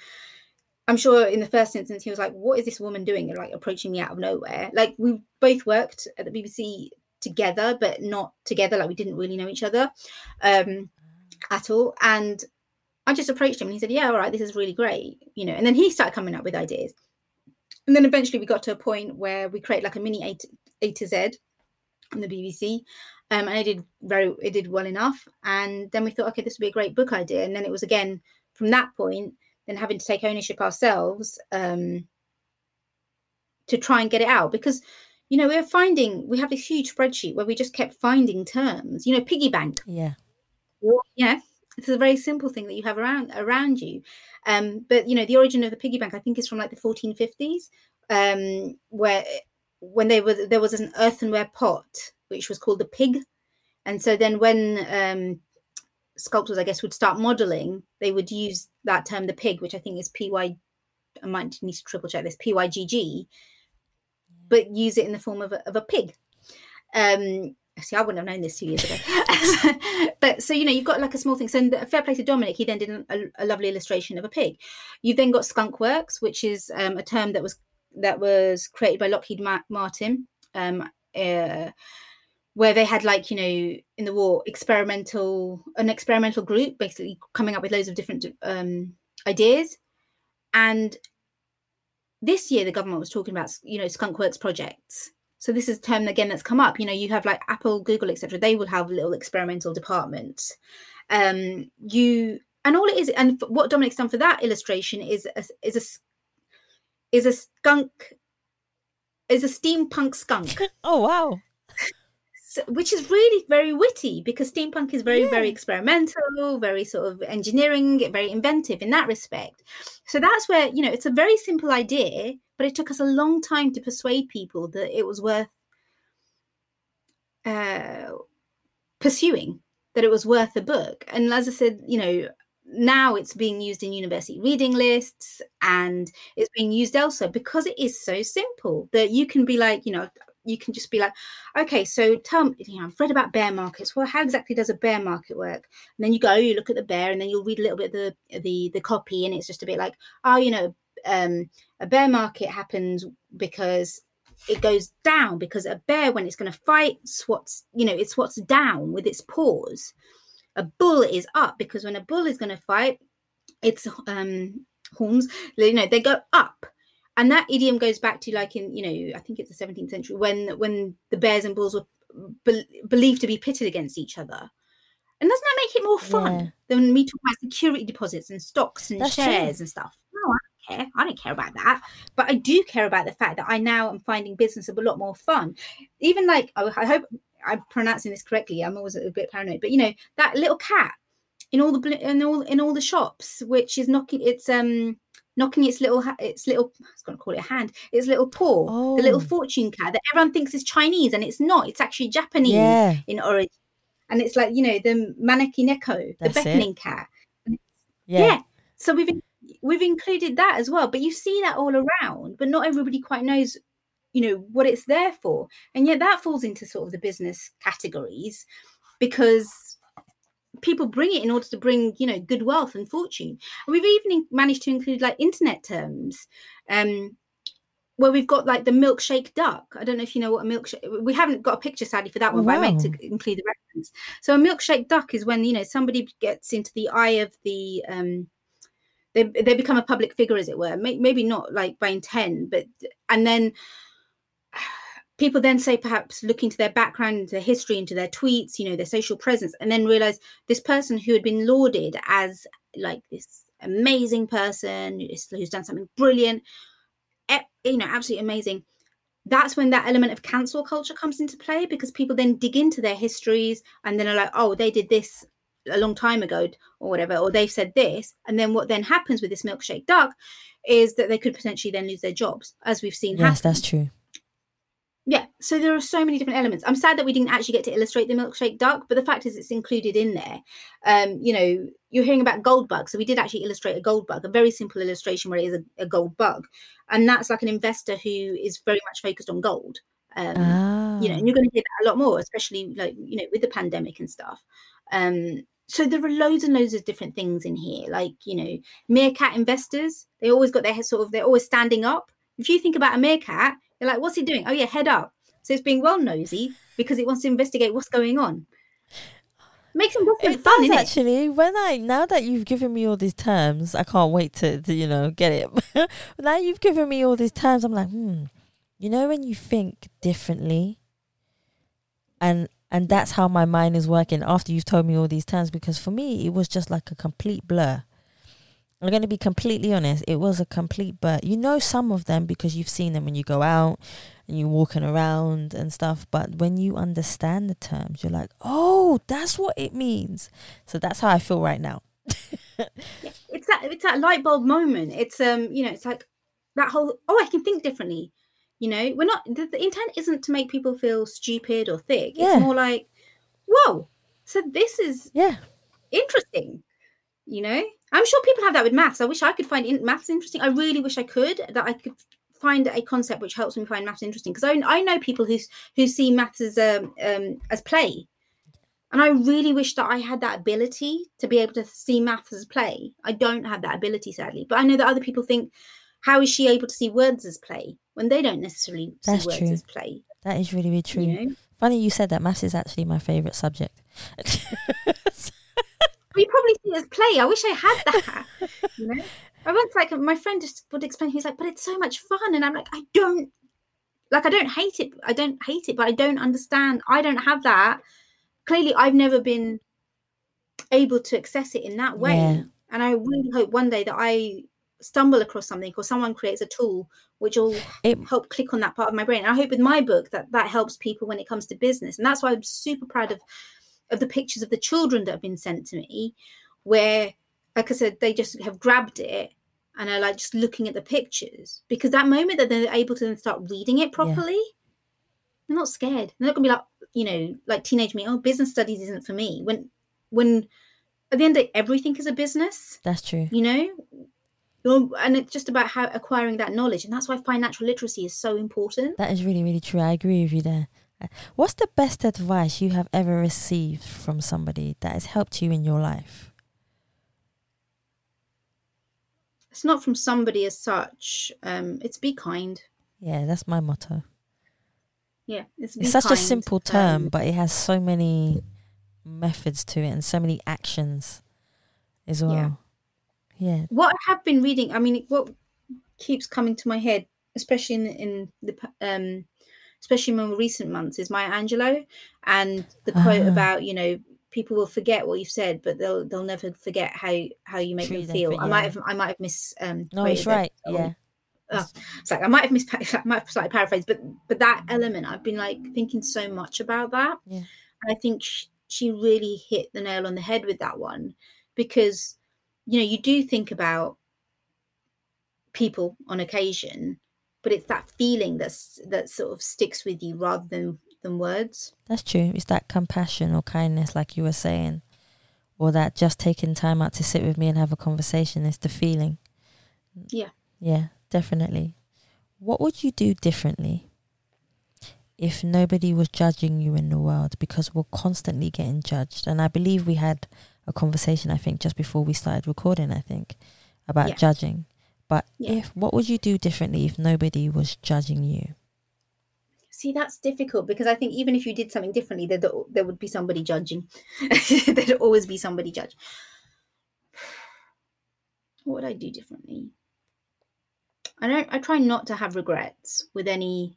I'm sure in the first instance he was like, "What is this woman doing?" like approaching me out of nowhere. Like we both worked at the BBC together, but not together. Like we didn't really know each other um, at all. And I just approached him, and he said, "Yeah, all right, this is really great," you know. And then he started coming up with ideas. And then eventually we got to a point where we create like a mini A to, a to Z on the BBC. Um, and it did very it did well enough. And then we thought, okay, this would be a great book idea. And then it was again from that point, then having to take ownership ourselves um, to try and get it out because you know we're finding we have this huge spreadsheet where we just kept finding terms. You know, piggy bank. Yeah. Yeah. It's a very simple thing that you have around around you. Um, but you know, the origin of the piggy bank, I think, is from like the 1450s, um, where when they were there was an earthenware pot which was called the pig, and so then when um, sculptors, I guess, would start modeling, they would use that term, the pig, which I think is py. I might need to triple check this P Y G G, but use it in the form of a, of a pig. Um, see, I wouldn't have known this two years ago. but so you know, you've got like a small thing. So in the, fair play to Dominic, he then did a, a, lovely illustration of a pig. You've then got skunk works, which is um, a term that was that was created by Lockheed Martin, um, uh, where they had like you know in the war experimental an experimental group basically coming up with loads of different um, ideas, and this year the government was talking about you know skunk works projects. So this is a term again that's come up. You know, you have like Apple, Google, etc. They will have little experimental departments. Um, you and all it is, and what Dominic's done for that illustration is a, is a is a skunk is a steampunk skunk. oh wow. is which is really very witty because steampunk is very Yeah. very experimental very sort of engineering very inventive in that respect so that's where you know it's a very simple idea but it took us a long time to persuade people that it was worth uh, pursuing that it was worth a book and as i said you know now it's being used in university reading lists and it's being used elsewhere because it is so simple that you can be like you know you can just be like okay so tell me you know i've read about bear markets. Well how exactly does a bear market work? And then you go you look at the bear and then you'll read a little bit of the the the copy and it's just a bit like oh you know um a bear market happens because it goes down because a bear when it's going to fight swats you know it swats down with its paws a bull is up because when a bull is going to fight its um horns you know they go up. And that idiom goes back to like in you know i think it's the 17th century when when the bears and bulls were be- believed to be pitted against each other. And doesn't that make it more fun Yeah. than me talking about security deposits and stocks and That's true. shares and stuff? No i don't care. I don't care about that. But i do care about the fact that i now am finding business a lot more fun. Even like I hope i'm pronouncing this correctly i'm always a bit paranoid but you know that little cat in all the in all in all the shops which is knocking it's um knocking its little its little I was going to call it a hand its little paw the little Oh. fortune cat that everyone thinks is Chinese and it's not it's actually Japanese Yeah. in origin and it's like you know the maneki neko the That's it. beckoning cat Yeah. yeah. so we've we've included that as well but you see that all around but not everybody quite knows you know what it's there for. And yet that falls into sort of the business categories because people bring it in order to bring you know good wealth and fortune. And we've even managed to include like internet terms um where we've got like the milkshake duck. I don't know if you know what a milkshake we haven't got a picture sadly for that one but i meant to include the reference. So a milkshake duck is when you know somebody gets into the eye of the um they, they become a public figure as it were. Maybe not like by intent but and then people then say perhaps look into their background into their history into their tweets you know their social presence and then realize this person who had been lauded as like this amazing person who's who's done something brilliant you know absolutely amazing that's when that element of cancel culture comes into play because people then dig into their histories and then are like oh they did this a long time ago or whatever or they've said this and then what then happens with this milkshake duck is that they could potentially then lose their jobs as we've seen Yes, happen that's true. Yeah so there are so many different elements. I'm sad that we didn't actually get to illustrate the milkshake duck but the fact is it's included in there. Um you know you're hearing about gold bug. So we did actually illustrate a gold bug a very simple illustration where it is a, a gold bug. And that's like an investor who is very much focused on gold. Um Ah. you know and you're going to hear that a lot more especially like you know with the pandemic and stuff. Um so there are loads and loads of different things in here. Like you know meerkat investors they always got their head sort of they're always standing up. If you think about a meerkat you're like what's he doing oh yeah head up so it's being well nosy because it wants to investigate what's going on makes investment It fun does innit? actually. When I now that you've given me all these terms, I can't wait to, to you know get it. now you've given me all these terms, I'm like, hmm. You know when you think differently, and and that's how my mind is working after you've told me all these terms. Because for me, it was just like a complete blur. I'm going to be completely honest. It was a complete but You know some of them because you've seen them when you go out and you're walking around and stuff. But when you understand the terms, you're like, oh, that's what it means. So that's how I feel right now. it's that it's that light bulb moment it's um you know it's like that whole oh i can think differently you know we're not the, the intent isn't to make people feel stupid or thick Yeah. it's more like whoa so this is Yeah. interesting you know? I'm sure people have that with maths. I wish i could find in- maths interesting. I really wish i could that i could find a concept which helps me find maths interesting because I, I know people who who see maths as um, um as play. And i really wish that i had that ability to be able to see maths as play. I don't have that ability sadly but i know that other people think how is she able to see words as play? when they don't necessarily see That's words true. as play. That is really, really true. you know? Funny you said that. Maths is actually my favourite subject. we probably see it as play. I wish I had that. you know, I once like my friend just would explain. He's like, "But it's so much fun," and I'm like, "I don't like. I don't hate it. I don't hate it, but I don't understand. I don't have that. Clearly, I've never been able to access it in that way. Yeah. And I really hope one day that I stumble across something or someone creates a tool which will It- help click on that part of my brain. And I hope with my book that that helps people when it comes to business. And that's why I'm super proud of of the pictures of the children that have been sent to me, where, like I said, they just have grabbed it and are like just looking at the pictures because that moment that they're able to then start reading it properly, they're not scared. They're not gonna be like, you know, like teenage me. Oh, business studies isn't for me. When when at the end of day, everything is a business That's true. you know and it's just about how acquiring that knowledge and that's why financial literacy is so important That is really, really true. I agree with you there. What's the best advice you have ever received from somebody that has helped you in your life? it's not from somebody as such um it's be kind Yeah, that's my motto. yeah it's, be It's such a simple term, Um, but it has so many methods to it and so many actions as well. Yeah. what i have been reading i mean what keeps coming to my head especially in in the um especially in more recent months is maya angelou and the quote Ah. about you know people will forget what you've said but they'll they'll never forget how how you make them feel for- i might have i might have mis um No, it's right. it. Yeah. it's like I might have mis I might have slightly paraphrased, but but that element I've been like thinking so much about that. Yeah. And I think sh- she really hit the nail on the head with that one because you know you do think about people on occasion, but it's that feeling that's that sort of sticks with you rather than than words. That's true. It's that compassion or kindness, like you were saying, or that just taking time out to sit with me and have a conversation. It's the feeling. Yeah. Yeah, definitely. What would you do differently if nobody was judging you in the world? Because we're constantly getting judged. And I believe we had a conversation, I think, just before we started recording, I think, about Yeah. judging. But Yeah. if what would you do differently if nobody was judging you? See, that's difficult because I think even if you did something differently, there there would be somebody judging. There'd always be somebody judge. What would I do differently? I don't. I try not to have regrets with anything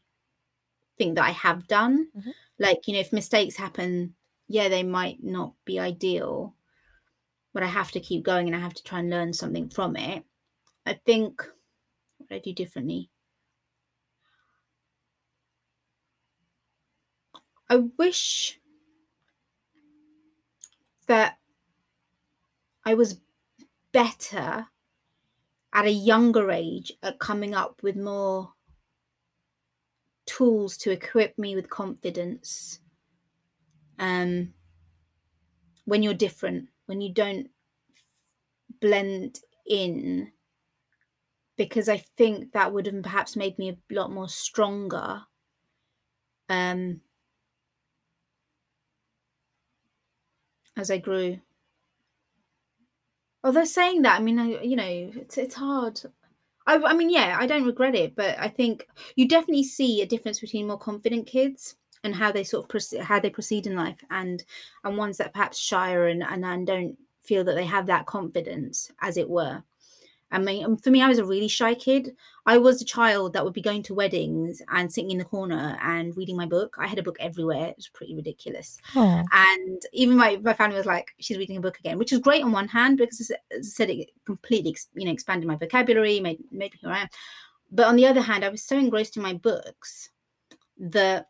that I have done. Mhm. Like you know, if mistakes happen, yeah, they might not be ideal, but I have to keep going and I have to try and learn something from it. I think what would I do differently? I wish that I was better at a younger age at coming up with more tools to equip me with confidence. Um, when you're different, when you don't blend in, because I think that would have perhaps made me a lot more stronger. Um, as I grew. Although saying that, I mean, I, you know, it's it's hard. I, I mean, yeah, I don't regret it, but I think you definitely see a difference between more confident kids and how they sort of proceed, how they proceed in life, and and ones that perhaps shyer and, and and don't feel that they have that confidence, as it were. I mean, um, for me, I was a really shy kid. I was a child that would be going to weddings and sitting in the corner and reading my book. I had a book everywhere. It was pretty ridiculous Oh, and even my, my family was like she's reading a book again which is great on one hand because as I said it completely you know expanded my vocabulary made made me who I am but on the other hand I was so engrossed in my books that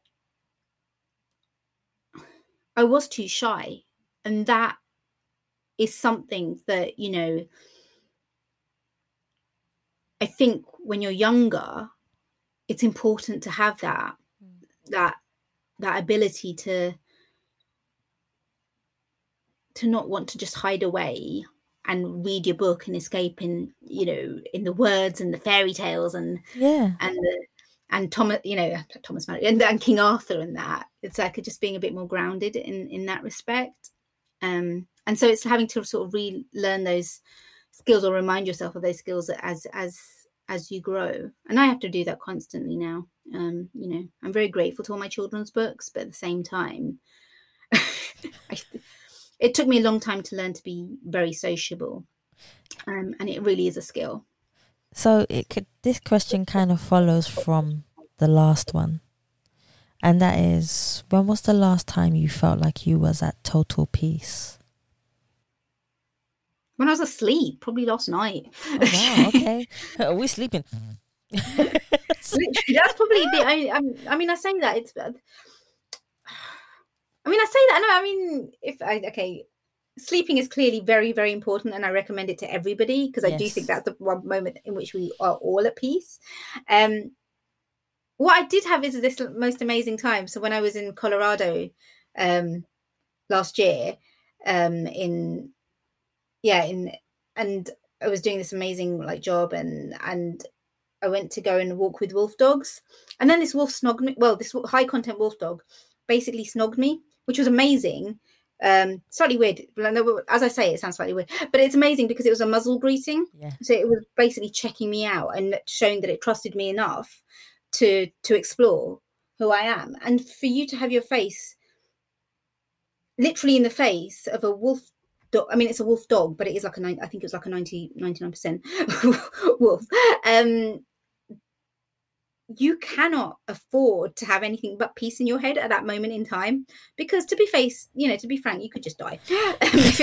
I was too shy and that is something that you know I think when you're younger it's important to have that that that ability to to not want to just hide away and read your book and escape in you know in the words and the fairy tales and yeah. and the and Thomas you know Thomas and, and King Arthur and that. It's like just being a bit more grounded in in that respect. Um and so it's having to sort of relearn those skills or remind yourself of those skills as as as you grow and I have to do that constantly now um you know I'm very grateful to all my children's books but at the same time I, it took me a long time to learn to be very sociable um, and it really is a skill So it could this question kind of follows from the last one. And that is when was the last time you felt like you was at total peace? When I was asleep, probably last night. Oh, wow. Okay. Are we sleeping? That's probably the only. I, I mean, I say that it's. I mean, I say that. No, I mean, if I okay, sleeping is clearly very, very important, and I recommend it to everybody because I do think that's the one moment in which we are all at peace. Um, what I did have is this most amazing time. So when I was in Colorado, um, last year, um, in yeah, in and I was doing this amazing like job, and and I went to go and walk with wolf dogs, and then this wolf snogged me. Well, this high content wolf dog basically snogged me, which was amazing. Um, slightly weird. As I say, it sounds slightly weird, but it's amazing because it was a muzzle greeting. Yeah. So it was basically checking me out and showing that it trusted me enough to to explore who I am. And for you to have your face literally in the face of a wolf dog. I mean, it's a wolf dog, but it is like a. I think it was like a 90, 99% wolf. Um, you cannot afford to have anything but peace in your head at that moment in time because to be face you know to be frank you could just die just-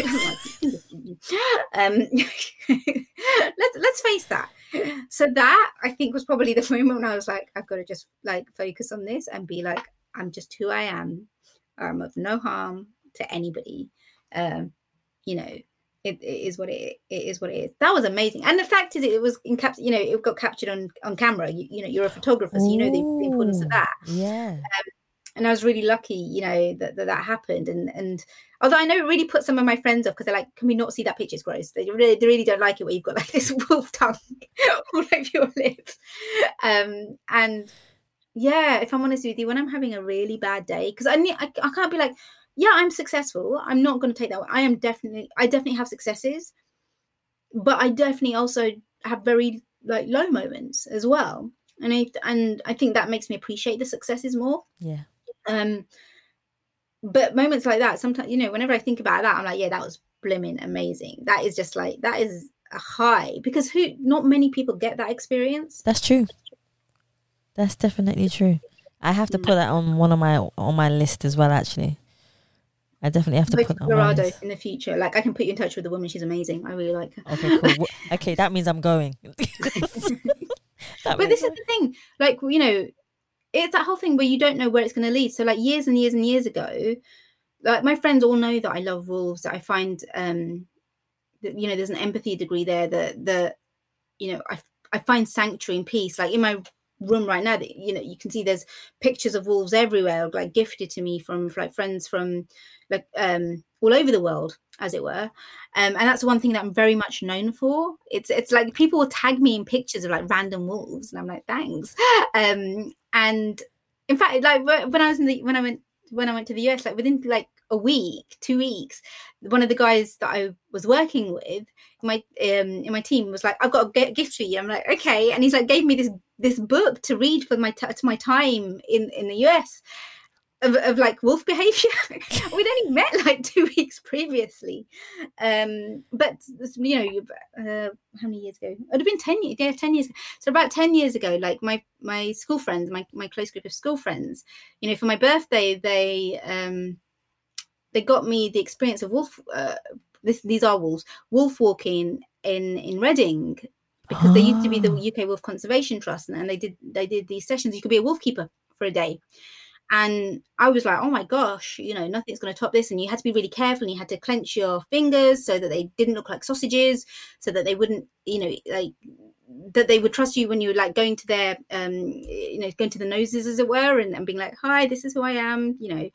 um let's let's face that so that i think was probably the moment when i was like i've got to just like focus on this and be like i'm just who i am i'm of no harm to anybody um you know it, it is what it, it is what it is that was amazing and the fact is it was in cap you know it got captured on on camera you, you know you're a photographer so you know the, the importance of that Yeah. and I was really lucky, you know, that that, that happened. And and although I know it really put some of my friends off because they're like, "Can we not see that picture? It's gross." They really, they really don't like it where you've got like this wolf tongue all over your lips. Um, and yeah, if I'm honest with you, when I'm having a really bad day, because I need, I, I can't be like, "Yeah, I'm successful." I'm not going to take that. One. I am definitely, I definitely have successes, but I definitely also have very like low moments as well. And I and I think that makes me appreciate the successes more Yeah. um but moments like that sometimes you know whenever i think about that i'm like yeah that was blimmin amazing that is just like that is a high because who not many people get that experience That's true. That's definitely true. I have to put that on one of my on my list as well. Actually, I definitely have to put that on colorado in the future. Like i can put you in touch with the woman. She's amazing. I really like her. Okay, cool. Okay, that means I'm going. But this means- is the thing. Like you know it's that whole thing where you don't know where it's going to lead. So like years and years and years ago like my friends all know that i love wolves that i find um that, you know there's an empathy degree there that that you know i i find sanctuary and peace. Like in my room right now that you know you can see there's pictures of wolves everywhere like gifted to me from like friends from um all over the world as it were. Um and that's one thing that i'm very much known for. It's it's like people will tag me in pictures of like random wolves and i'm like thanks. Um and in fact like when i was in the when i went when i went to the us like within like a week two weeks one of the guys that i was working with my um in my team was like i've got a gift for you. I'm like okay. And he's like gave me this this book to read for my t- to my time in in the us of, of like wolf behavior. We'd only met like two weeks previously. Um but you know uh, how many years ago? It would have been 10 years yeah 10 years so about 10 years ago like my my school friends my, my close group of school friends you know for my birthday they um they got me the experience of wolf uh, this these are wolves wolf walking in in reading because they used to be the Ah. uk wolf conservation trust and, and they did they did these sessions. You could be a wolf keeper for a day and I was like, oh my gosh, you know, nothing's going to top this. And you had to be really careful and you had to clench your fingers so that they didn't look like sausages, so that they wouldn't, you know, like that they would trust you when you were like going to their, um, you know, going to the noses, as it were, and, and being like, hi, this is who I am, you know.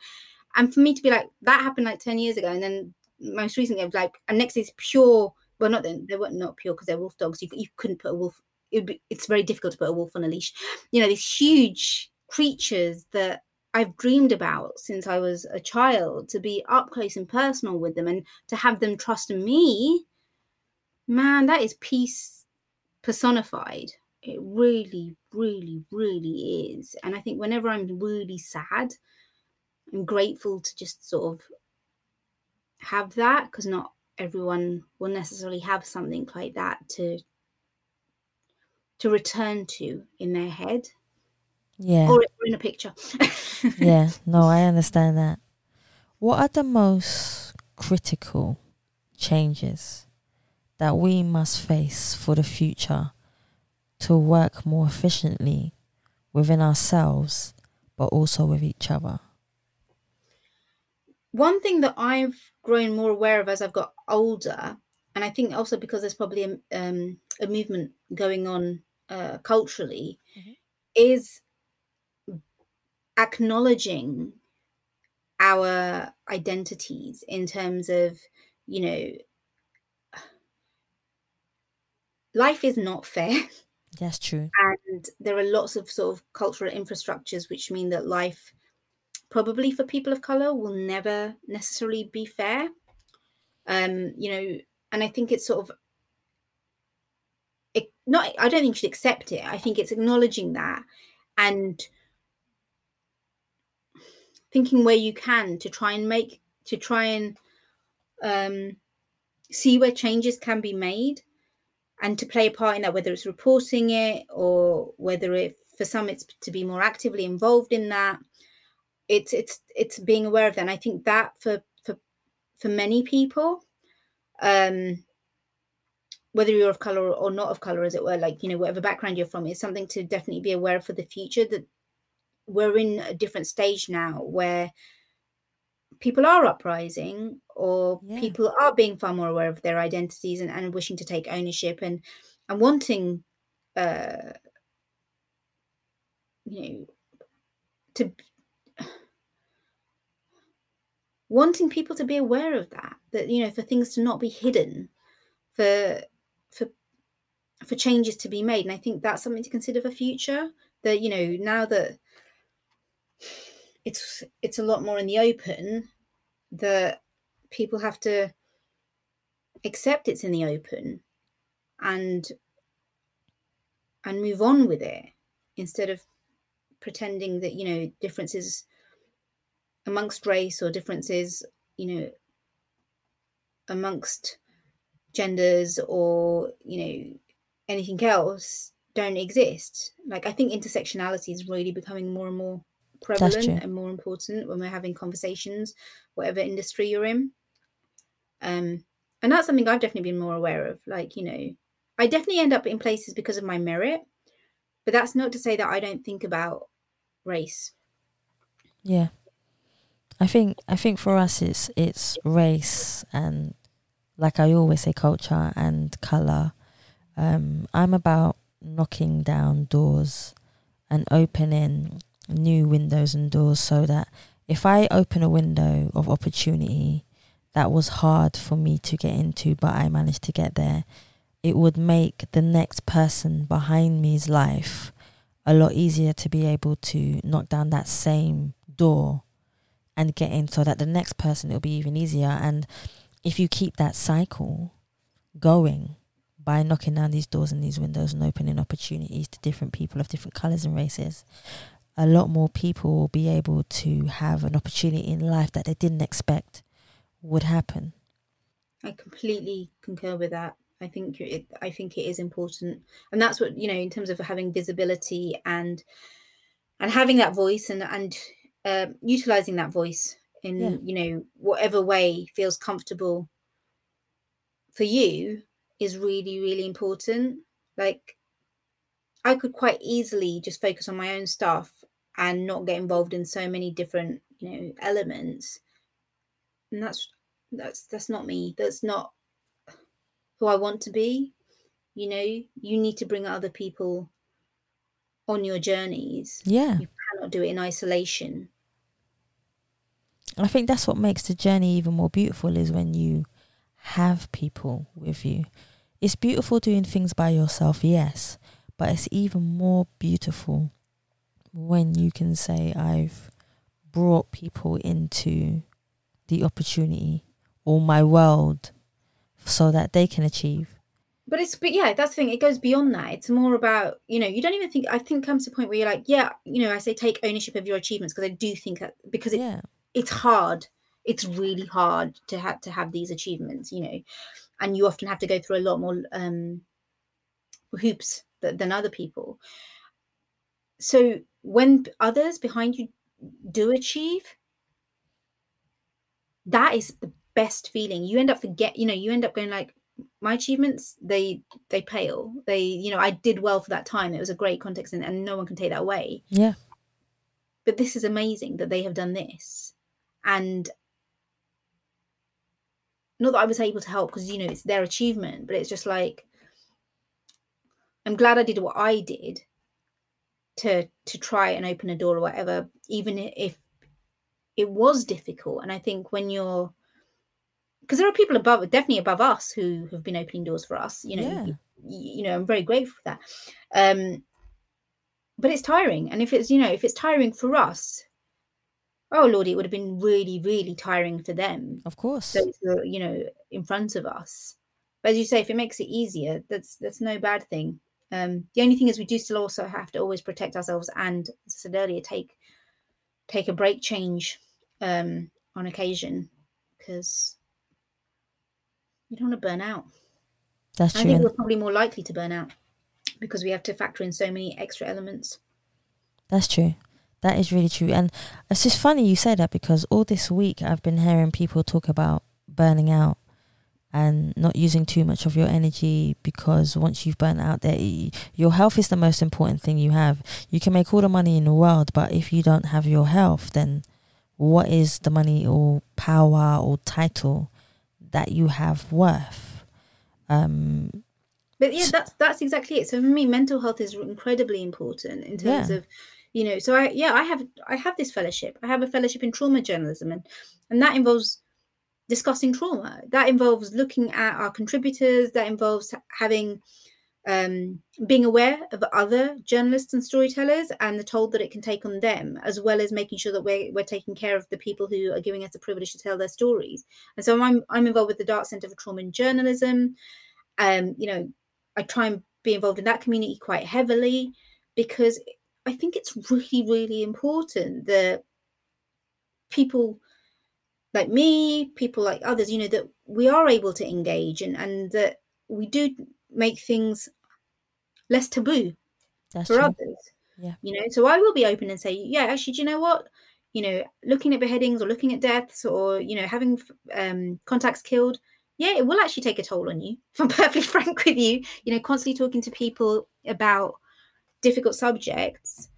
And for me to be like, that happened like 10 years ago. And then most recently, I was like, and next is pure, well, not then, they weren't not pure because they're wolf dogs. You, you couldn't put a wolf, be, it's very difficult to put a wolf on a leash. You know, these huge creatures that I've dreamed about since I was a child to be up close and personal with them and to have them trust me, man, that is peace personified. It really, really, really is. And I think whenever I'm really sad, I'm grateful to just sort of have that because not everyone will necessarily have something like that to to return to in their head yeah. or in a picture. yeah, no, I understand that. What are the most critical changes that we must face for the future to work more efficiently within ourselves, but also with each other? One thing that I've grown more aware of as I've got older, and I think also because there's probably a, um, a movement going on uh, culturally, mm-hmm. is acknowledging our identities in terms of, you know, life is not fair. That's true. And there are lots of sort of cultural infrastructures which mean that life, probably for people of color, will never necessarily be fair. Um, you know, and I think it's sort of it, not. I don't think you should accept it. I think it's acknowledging that and thinking where you can to try and make to try and um, see where changes can be made and to play a part in that, whether it's reporting it or whether it for some it's to be more actively involved in that. It's it's it's being aware of that. And I think that for for for many people, um, whether you're of color or not of color, as it were, like you know whatever background you're from, is something to definitely be aware of for the future. That we're in a different stage now where people are uprising or yeah. people are being far more aware of their identities and, and wishing to take ownership and and wanting uh you know to wanting people to be aware of that that you know for things to not be hidden for for for changes to be made and i think that's something to consider for future that you know now that it's it's a lot more in the open that people have to accept it's in the open and and move on with it instead of pretending that you know differences amongst race or differences you know amongst genders or you know anything else don't exist. Like i think intersectionality is really becoming more and more prevalent and more important when we're having conversations, whatever industry you're in. Um, and that's something I've definitely been more aware of. Like, you know, I definitely end up in places because of my merit, but that's not to say that I don't think about race. Yeah. I think I think for us it's it's race and like I always say culture and colour. Um, I'm about knocking down doors and opening new windows and doors so that if I open a window of opportunity that was hard for me to get into, but I managed to get there, it would make the next person behind me's life a lot easier to be able to knock down that same door and get in so that the next person it'll be even easier. And if you keep that cycle going by knocking down these doors and these windows and opening opportunities to different people of different colors and races, a lot more people will be able to have an opportunity in life that they didn't expect would happen. I completely concur with that. I think it, I think it is important, and that's what you know in terms of having visibility and and having that voice and and uh, utilizing that voice in yeah. you know whatever way feels comfortable for you is really really important. Like I could quite easily just focus on my own stuff and not get involved in so many different, you know, elements. And that's that's that's not me. That's not who I want to be. You know, you need to bring other people on your journeys. Yeah. You cannot do it in isolation. I think that's what makes the journey even more beautiful is when you have people with you. It's beautiful doing things by yourself, yes, but it's even more beautiful when you can say, I've brought people into the opportunity or my world so that they can achieve. But it's, but yeah, that's the thing. It goes beyond that. It's more about, you know, you don't even think, I think comes to a point where you're like, yeah, you know, I say take ownership of your achievements because I do think that because it, yeah. it's hard. It's really hard to have to have these achievements, you know, and you often have to go through a lot more um, hoops than other people. So when others behind you do achieve, that is the best feeling. You end up forget, you know, you end up going like, my achievements they they pale. They you know i did well for that time. It was a great context and, and no one can take that away. Yeah. but this is amazing that they have done this. And not that i was able to help because you know it's their achievement but it's just like i'm glad i did what i did to to try and open a door or whatever even if it was difficult. And i think when you're because there are people above definitely above us who have been opening doors for us you know Yeah. you, you know i'm very grateful for that. Um but it's tiring. And if it's you know if it's tiring for us oh lord it would have been really really tiring for them. Of course. those who are, you know in front of us. But as you say if it makes it easier that's that's no bad thing um the only thing is we do still also have to always protect ourselves and as i said earlier take take a break change um on occasion because you don't want to burn out That's i true. think we're probably more likely to burn out because we have to factor in so many extra elements That's true. That is really true. And it's just funny you say that because all this week I've been hearing people talk about burning out and not using too much of your energy because once you've burnt out there your health is the most important thing you have. You can make all the money in the world, but if you don't have your health, then what is the money or power or title that you have worth? Um But yeah, that's that's exactly it. So for me, mental health is incredibly important in terms Yeah. of, you know. So I yeah, I have I have this fellowship. I have a fellowship in trauma journalism, and and that involves discussing trauma. That involves looking at our contributors. That involves having um, being aware of other journalists and storytellers and the toll that it can take on them, as well as making sure that we're we're taking care of the people who are giving us the privilege to tell their stories. And so I'm I'm involved with the Dart Centre for Trauma and Journalism. Um, you know, I try and be involved in that community quite heavily because I think it's really, really important that people like me, people like others, you know, that we are able to engage and, and that we do make things less taboo that's for true. others. Yeah. You know, so I will be open and say, yeah, actually, do you know what? You know, looking at beheadings or looking at deaths or, you know, having um, contacts killed, yeah, it will actually take a toll on you. If I'm perfectly frank with you, you know, constantly talking to people about difficult subjects.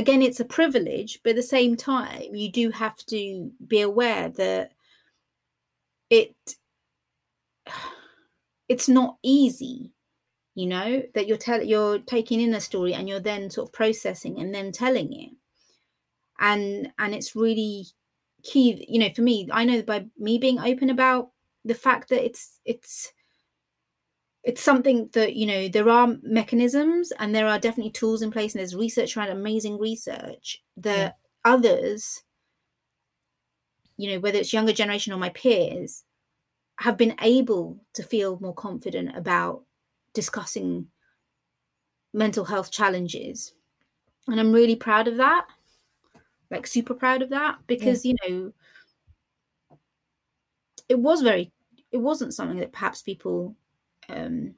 Again, it's a privilege, but at the same time, you do have to be aware that it it's not easy you know that you're tell you're taking in a story and you're then sort of processing and then telling it. And and it's really key you know for me i know by me being open about the fact that it's it's it's something that you know there are mechanisms and there are definitely tools in place and there's research around amazing research that others you know whether it's younger generation or my peers have been able to feel more confident about discussing mental health challenges. And i'm really proud of that like super proud of that because you know it was very it wasn't something that perhaps people um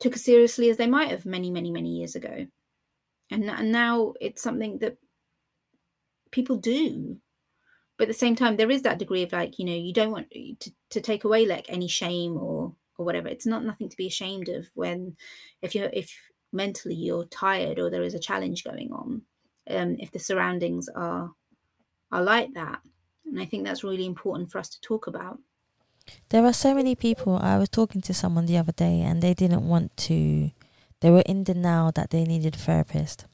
took as seriously as they might have many many many years ago. And, and now it's something that people do. But at the same time there is that degree of like you know you don't want to, to take away like any shame or or whatever. It's not nothing to be ashamed of when if you're if mentally you're tired or there is a challenge going on um if the surroundings are are like that. And i think that's really important for us to talk about There are so many people. I was talking to someone the other day and they didn't want to, they were in denial that they needed a therapist.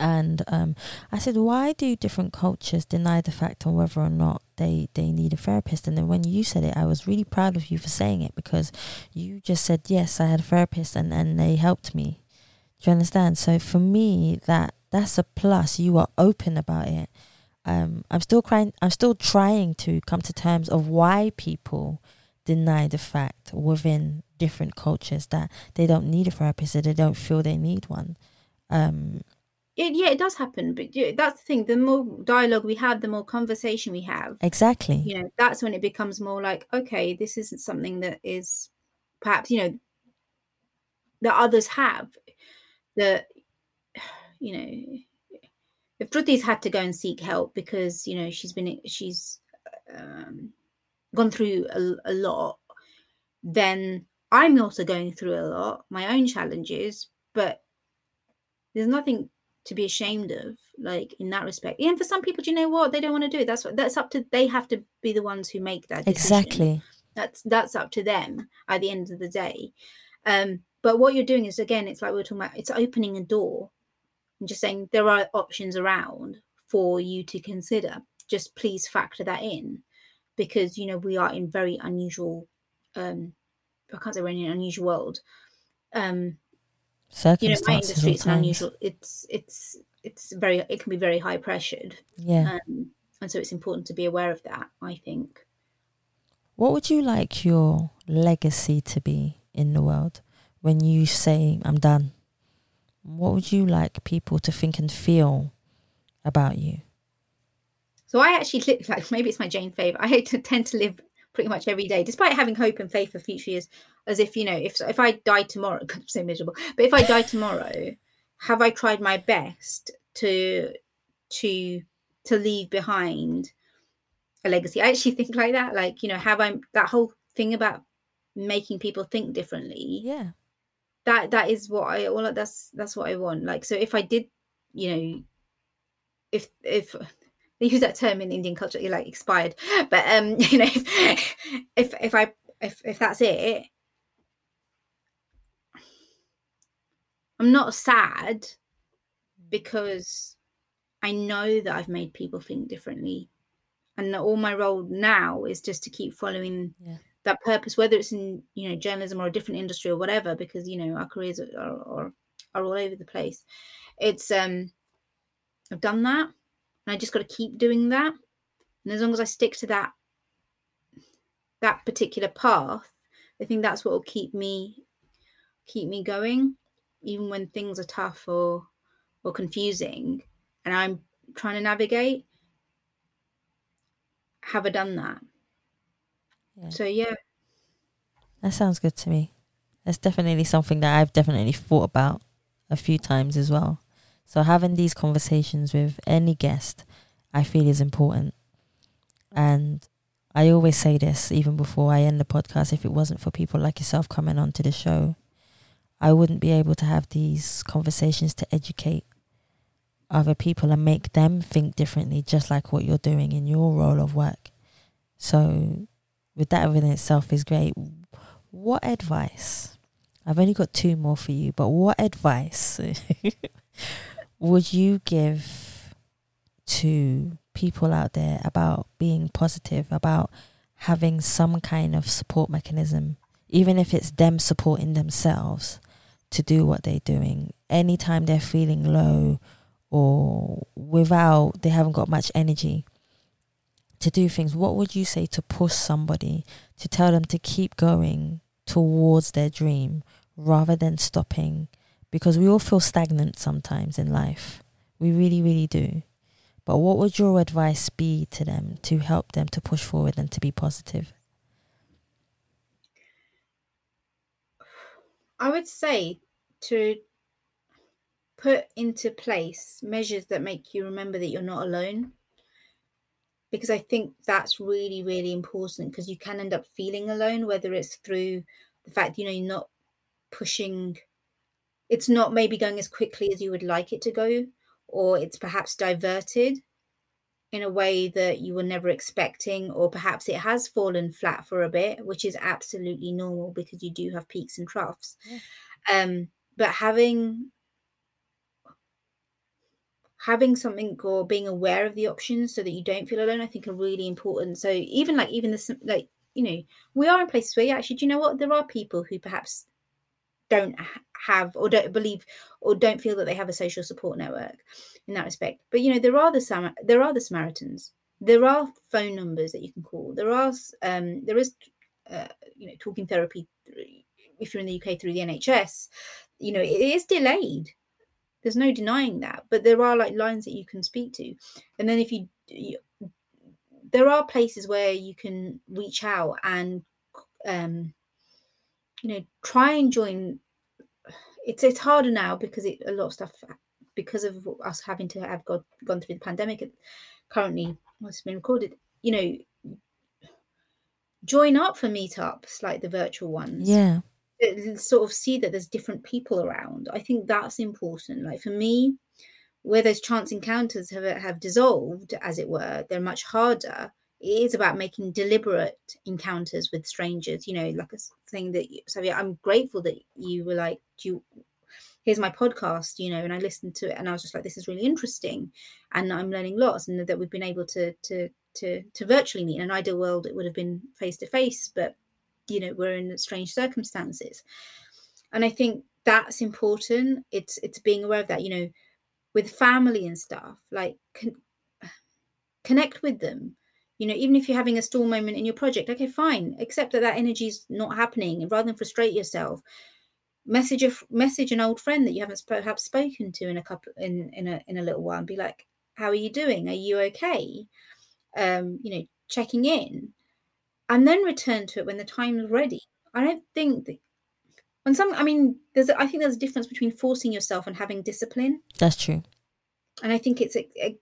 And um, I said, why do different cultures deny the fact on whether or not they, they need a therapist? And then when you said it, I was really proud of you for saying it because you just said, yes, I had a therapist and, and they helped me. Do you understand? So for me, that that's a plus. You are open about it. Um, I'm still crying. I'm still trying to come to terms of why people deny the fact within different cultures that they don't need a therapist, that they don't feel they need one. Um, it, yeah it does happen but yeah, that's the thing the more dialogue we have the more conversation we have exactly. you know that's when it becomes more like okay this isn't something that is perhaps you know that others have that you know if Dhruti's had to go and seek help because you know she's been she's um gone through a, a lot, then I'm also going through a lot, my own challenges, but there's nothing to be ashamed of, like in that respect. And for some people, do you know what? They don't want to do it. That's what that's up to they have to be the ones who make that decision. Exactly. That's that's up to them at the end of the day. Um, but what you're doing is again, it's like we are talking about, it's opening a door and just saying there are options around for you to consider. Just please factor that in because you know we are in very unusual um I can't say we're in an unusual world. Um you know, my industry it's unusual. It's it's it's very it can be very high pressured. Yeah. Um, and so it's important to be aware of that, I think. What would you like your legacy to be in the world when you say I'm done? What would you like people to think and feel about you? So I actually live like maybe it's my Jain fave. I tend to live pretty much every day, despite having hope and faith for future years. As if you know, if if I die tomorrow, I'm so miserable. But if I die tomorrow, have I tried my best to to to leave behind a legacy? I actually think like that. Like you know, have I that whole thing about making people think differently? Yeah, that that is what I well that's that's what I want. Like so, if I did, you know, if if they use that term in Indian culture, you're like expired. But um, you know, if if, if I if if that's it, I'm not sad because I know that I've made people think differently. And all my role now is just to keep following yeah. That purpose, whether it's in you know journalism or a different industry or whatever, because you know our careers are, are, are all over the place. It's um I've done that and I just got to keep doing that. And as long as I stick to that that particular path, I think that's what will keep me keep me going, even when things are tough or or confusing, and I'm trying to navigate. Have I done that? Yeah. So yeah, that sounds good to me. That's definitely something that I've definitely thought about a few times as well. So having these conversations with any guest, I feel is important. And I always say this even before I end the podcast if it wasn't for people like yourself coming onto the show, I wouldn't be able to have these conversations to educate other people and make them think differently, just like what you're doing in your role of work. So, with that within itself is great. What advice? I've only got two more for you, but what advice would you give to people out there about being positive, about having some kind of support mechanism, even if it's them supporting themselves to do what they're doing? Anytime they're feeling low or without, they haven't got much energy to do things, what would you say to push somebody to tell them to keep going towards their dream rather than stopping because we all feel stagnant sometimes in life. We really, really do. But what would your advice be to them to help them to push forward and to be positive? I would say to put into place measures that make you remember that you're not alone. Because I think that's really, really important because you can end up feeling alone, whether it's through the fact, you know, you're not pushing it's not maybe going as quickly as you would like it to go, or it's perhaps diverted in a way that you were never expecting, or perhaps it has fallen flat for a bit, which is absolutely normal because you do have peaks and troughs. Yeah. Um, but having having something or being aware of the options so that you don't feel alone, I think are really important. So even like even this like you know we are in places where actually do you know what? There are people who perhaps don't have or don't believe or don't feel that they have a social support network in that respect. But you know there are the Sam- there are the samaritans. There are phone numbers that you can call. There are um there is uh, you know talking therapy if you're in the uk through the nhs you know it is delayed there's no denying that but there are like lines that you can speak to and then if you, you there are places where you can reach out and um you know try and join it's it's harder now because it, a lot of stuff because of us having to have got, gone through the pandemic currently what's been recorded you know join up for meetups like the virtual ones. Yeah. Sort of see that there's different people around. I think that's important. Like for me, where those chance encounters have have dissolved, as it were, they're much harder. It is about making deliberate encounters with strangers. You know, like a thing that. So yeah, I'm grateful that you were like, do you here's my podcast you know and i listened to it and i was just like this is really interesting and i'm learning lots and that we've been able to to to to virtually meet in an ideal world it would have been face to face but you know we're in strange circumstances. And i think that's important. It's it's being aware of that you know with family and stuff like con- connect with them. You know even if you're having a stall moment in your project okay fine accept that that energy is not happening and rather than frustrate yourself. Message a message an old friend that you haven't perhaps spoken to in a couple in in a in a little while and be like how are you doing? Are you okay? Um you know checking in and then return to it when the time is ready. I don't think that some i mean there's i think there's a difference between forcing yourself and having discipline. That's true. And i think it's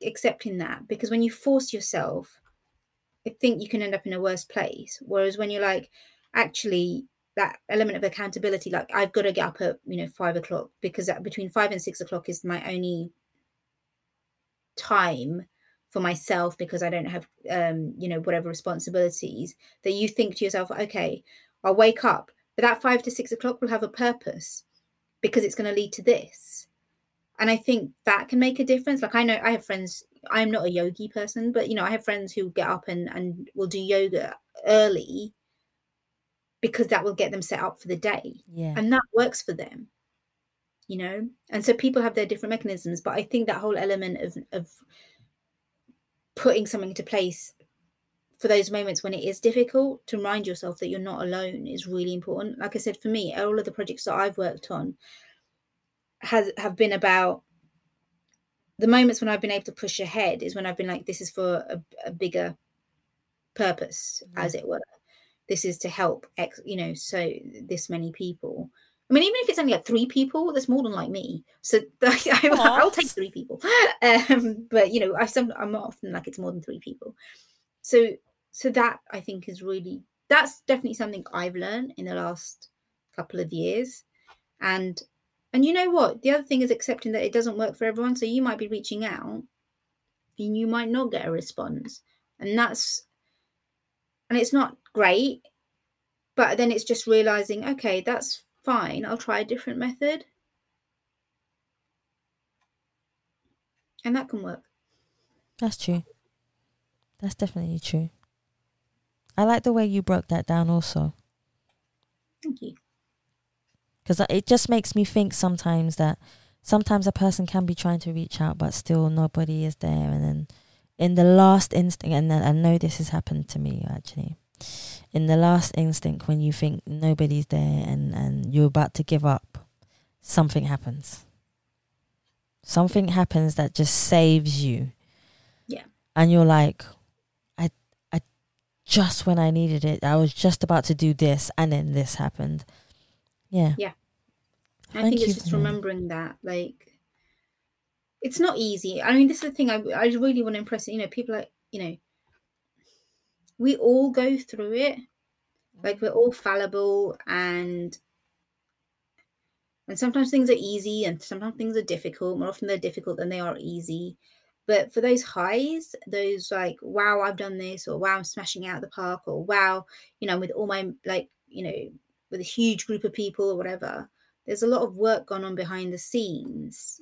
accepting that because when you force yourself i think you can end up in a worse place. Whereas when you're like actually that element of accountability like i've got to get up at you know five o'clock because between five and six o'clock is my only time for myself because i don't have um you know whatever responsibilities that you think to yourself okay i'll wake up but that five to six o'clock will have a purpose because it's going to lead to this and i think that can make a difference like i know i have friends i'm not a yogi person but you know i have friends who get up and and will do yoga early because that will get them set up for the day. Yeah. And that works for them. You know? And so people have their different mechanisms, but I think that whole element of of putting something into place for those moments when it is difficult to remind yourself that you're not alone is really important. Like I said, for me, all of the projects that I've worked on has have been about the moments when I've been able to push ahead is when I've been like, this is for a, a bigger purpose, mm-hmm. as it were this is to help X, you know, so this many people. I mean, even if it's only like three people, that's more than like me. So I, will take three people. Um, but you know, I some I'm often like it's more than three people. So so that I think is really that's definitely something I've learned in the last couple of years. And and you know what? The other thing is accepting that it doesn't work for everyone. So you might be reaching out and you might not get a response. And that's and it's not great but then it's just realizing okay that's fine i'll try a different method. And that can work. That's true. That's definitely true. I like the way you broke that down also. Thank you. Because it just makes me think sometimes that sometimes a person can be trying to reach out but still nobody is there and then in the last instinct and then i know this has happened to me actually in the last instinct when you think nobody's there and, and you're about to give up, something happens. Something happens that just saves you. Yeah. And you're like, I I just when I needed it, I was just about to do this and then this happened. Yeah. Yeah. I think it's just remembering that. Like it's not easy. I mean, this is the thing I, I really want to impress. You know, people like, you know, we all go through it. Like we're all mm. fallible and and sometimes things are easy and sometimes things are difficult. More often they're difficult than they are easy. But for those highs those like wow i've done this or wow i'm smashing out the park or wow you know with all my like you know with a huge group of people or whatever there's a lot of work gone on behind the scenes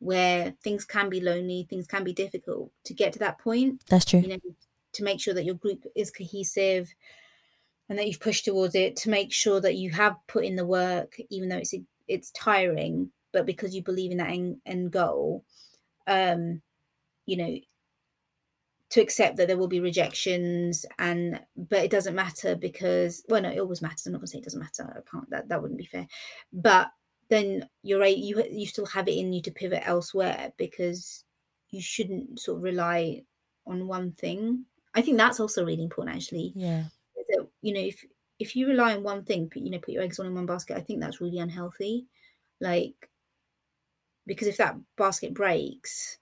where things can be lonely things can be difficult to get to that point that's true. you know to make sure that your group is cohesive and that you've pushed towards it to make sure that you have put in the work even though it's it's tiring but because you believe in that end, end goal um you know to accept that there will be rejections and but it doesn't matter because well no it always matters. I'm not going to say it doesn't matter. I can't that, that wouldn't be fair. But then you're a, you you still have it in you to pivot elsewhere because you shouldn't sort of rely on one thing I think that's also really important, actually. Yeah. That, you know, if if you rely on one thing, you know, put your eggs all in one basket, I think that's really unhealthy. Like, because if that basket breaks,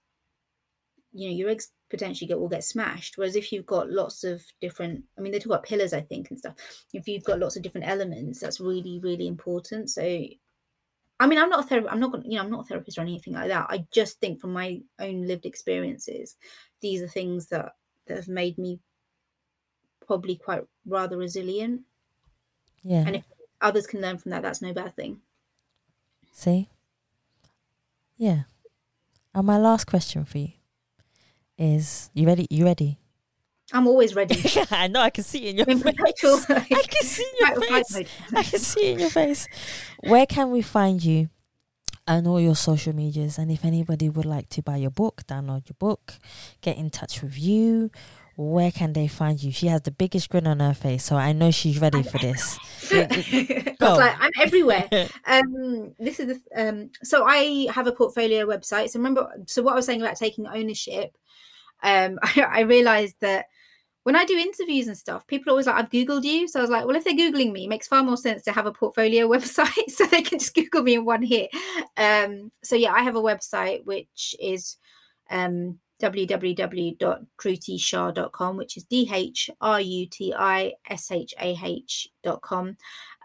you know, your eggs potentially get will get smashed. Whereas if you've got lots of different, I mean, they talk about pillars, I think, and stuff. If you've got lots of different elements, that's really, really important. So, I mean, I'm not a therapist. I'm not going, you know, I'm not a therapist or anything like that. I just think from my own lived experiences, these are things that that have made me probably quite rather resilient. Yeah. And if others can learn from that, that's no bad thing. See? Yeah. And my last question for you is you ready? You ready? I'm always ready. I know I can see it in your In face. I can see in your fight or flight face. I can see it in your face. Where can we find you and all your social medias? And if anybody would like to buy your book, download your book, get in touch with you, where can they find you? She has the biggest grin on her face, so I know she's ready for this. Go. like, I'm everywhere. um, this is the um. So I have a portfolio website. So remember, so what I was saying about taking ownership, um, I, I realized that when I do interviews and stuff, people are always like, I've Googled you. So I was like, well, if they're Googling me, it makes far more sense to have a portfolio website so they can just Google me in one hit. Um, so yeah, I have a website which is um, www.dhrutishah.com, which is D H R U T I S H A H.com.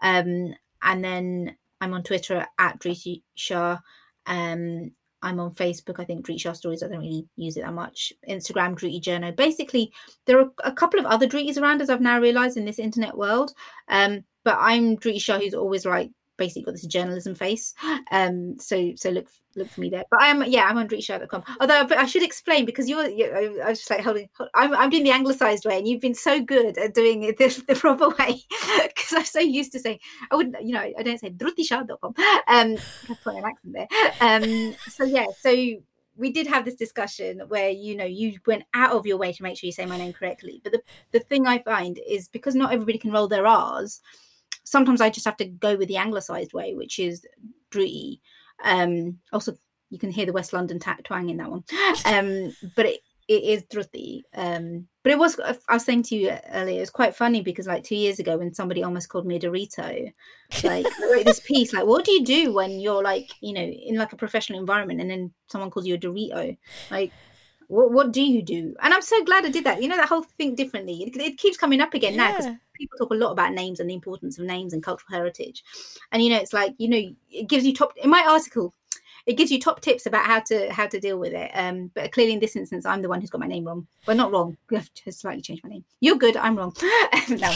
Um, and then I'm on Twitter at Dhruti Shah. Um, I'm on Facebook, I think Dhruti Shah Stories. I don't really use it that much. Instagram, Dhruti Journal. Basically, there are a couple of other Dhrutis around, as I've now realized in this internet world. Um, but I'm Dhruti Shah, who's always like basically got this journalism face. Um, so so look look for me there. But I'm yeah, I'm on DhrutiShah.com. Although I should explain because you're, you I was just like holding. I'm I'm doing the anglicized way, and you've been so good at doing it the, the proper way because I'm so used to saying I wouldn't, you know, I don't say DhrutiShah.com. Um, I put an accent there. Um, so yeah, so we did have this discussion where you know you went out of your way to make sure you say my name correctly but the, the thing i find is because not everybody can roll their r's sometimes i just have to go with the anglicized way which is Dhruti. um also you can hear the west london ta- twang in that one um but it, it is Dhruti. um but it was i was saying to you earlier it's quite funny because like two years ago when somebody almost called me a dorito like I wrote this piece like what do you do when you're like you know in like a professional environment and then someone calls you a dorito like what, what do you do? And i'm so glad i did that. You know that whole think differently? It, it keeps coming up again now because people talk a lot about names and the importance of names and cultural heritage. And you know it's like you know it gives you top in my article it gives you top tips about how to how to deal with it. Um but clearly in this instance i'm the one who's got my name wrong. Well not wrong. I've slightly changed my name. You're good. I'm wrong. No,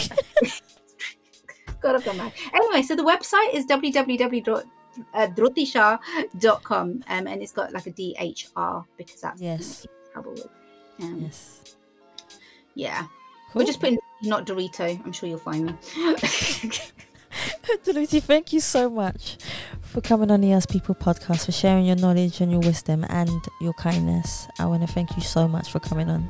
god i've gone mad. Anyway so the website is www.dhrutishah.com um, and it's got like a dhr because that's Yes. With um, Yes. yeah Cool. we're just putting not dorito i'm sure you'll find me Lucy, thank you so much for coming on the Us People podcast, for sharing your knowledge and your wisdom and your kindness. I want to thank you so much for coming on.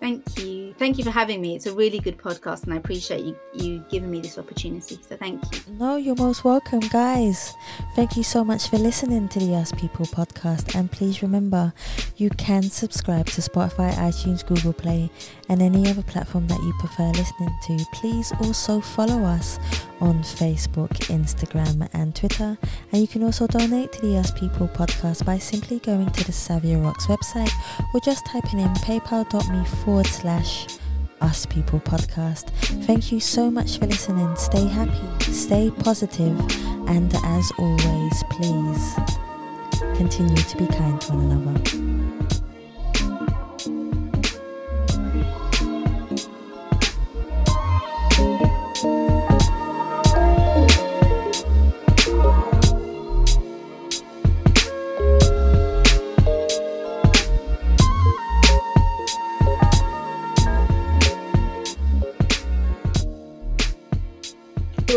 Thank you. Thank you for having me. It's a really good podcast and I appreciate you, you giving me this opportunity. So thank you. No, you're most welcome, guys. Thank you so much for listening to the Us People podcast. And please remember, you can subscribe to Spotify, iTunes, Google Play, and any other platform that you prefer listening to. Please also follow us on Facebook, Instagram, and Twitter. And you can also donate to the Us People podcast by simply going to the Savia Rocks website or just typing in paypal.me forward slash us People podcast. Thank you so much for listening. Stay happy, stay positive, and as always, please continue to be kind to one another.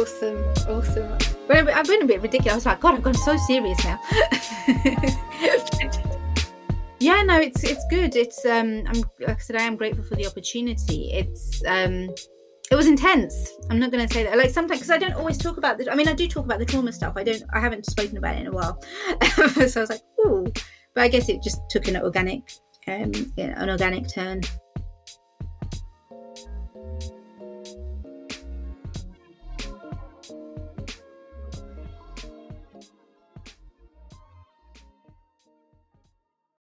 Awesome. Awesome. I've been a bit ridiculous. I was like, God, I've gone so serious now. yeah, no, it's it's good. It's um I'm like I said, I am grateful for the opportunity. It's um it was intense. I'm not going to say that. Like sometimes, because I don't always talk about the. I mean, I do talk about the trauma stuff. I don't. I haven't spoken about it in a while. so I was like, ooh. But I guess it just took an organic, um, yeah, an organic turn.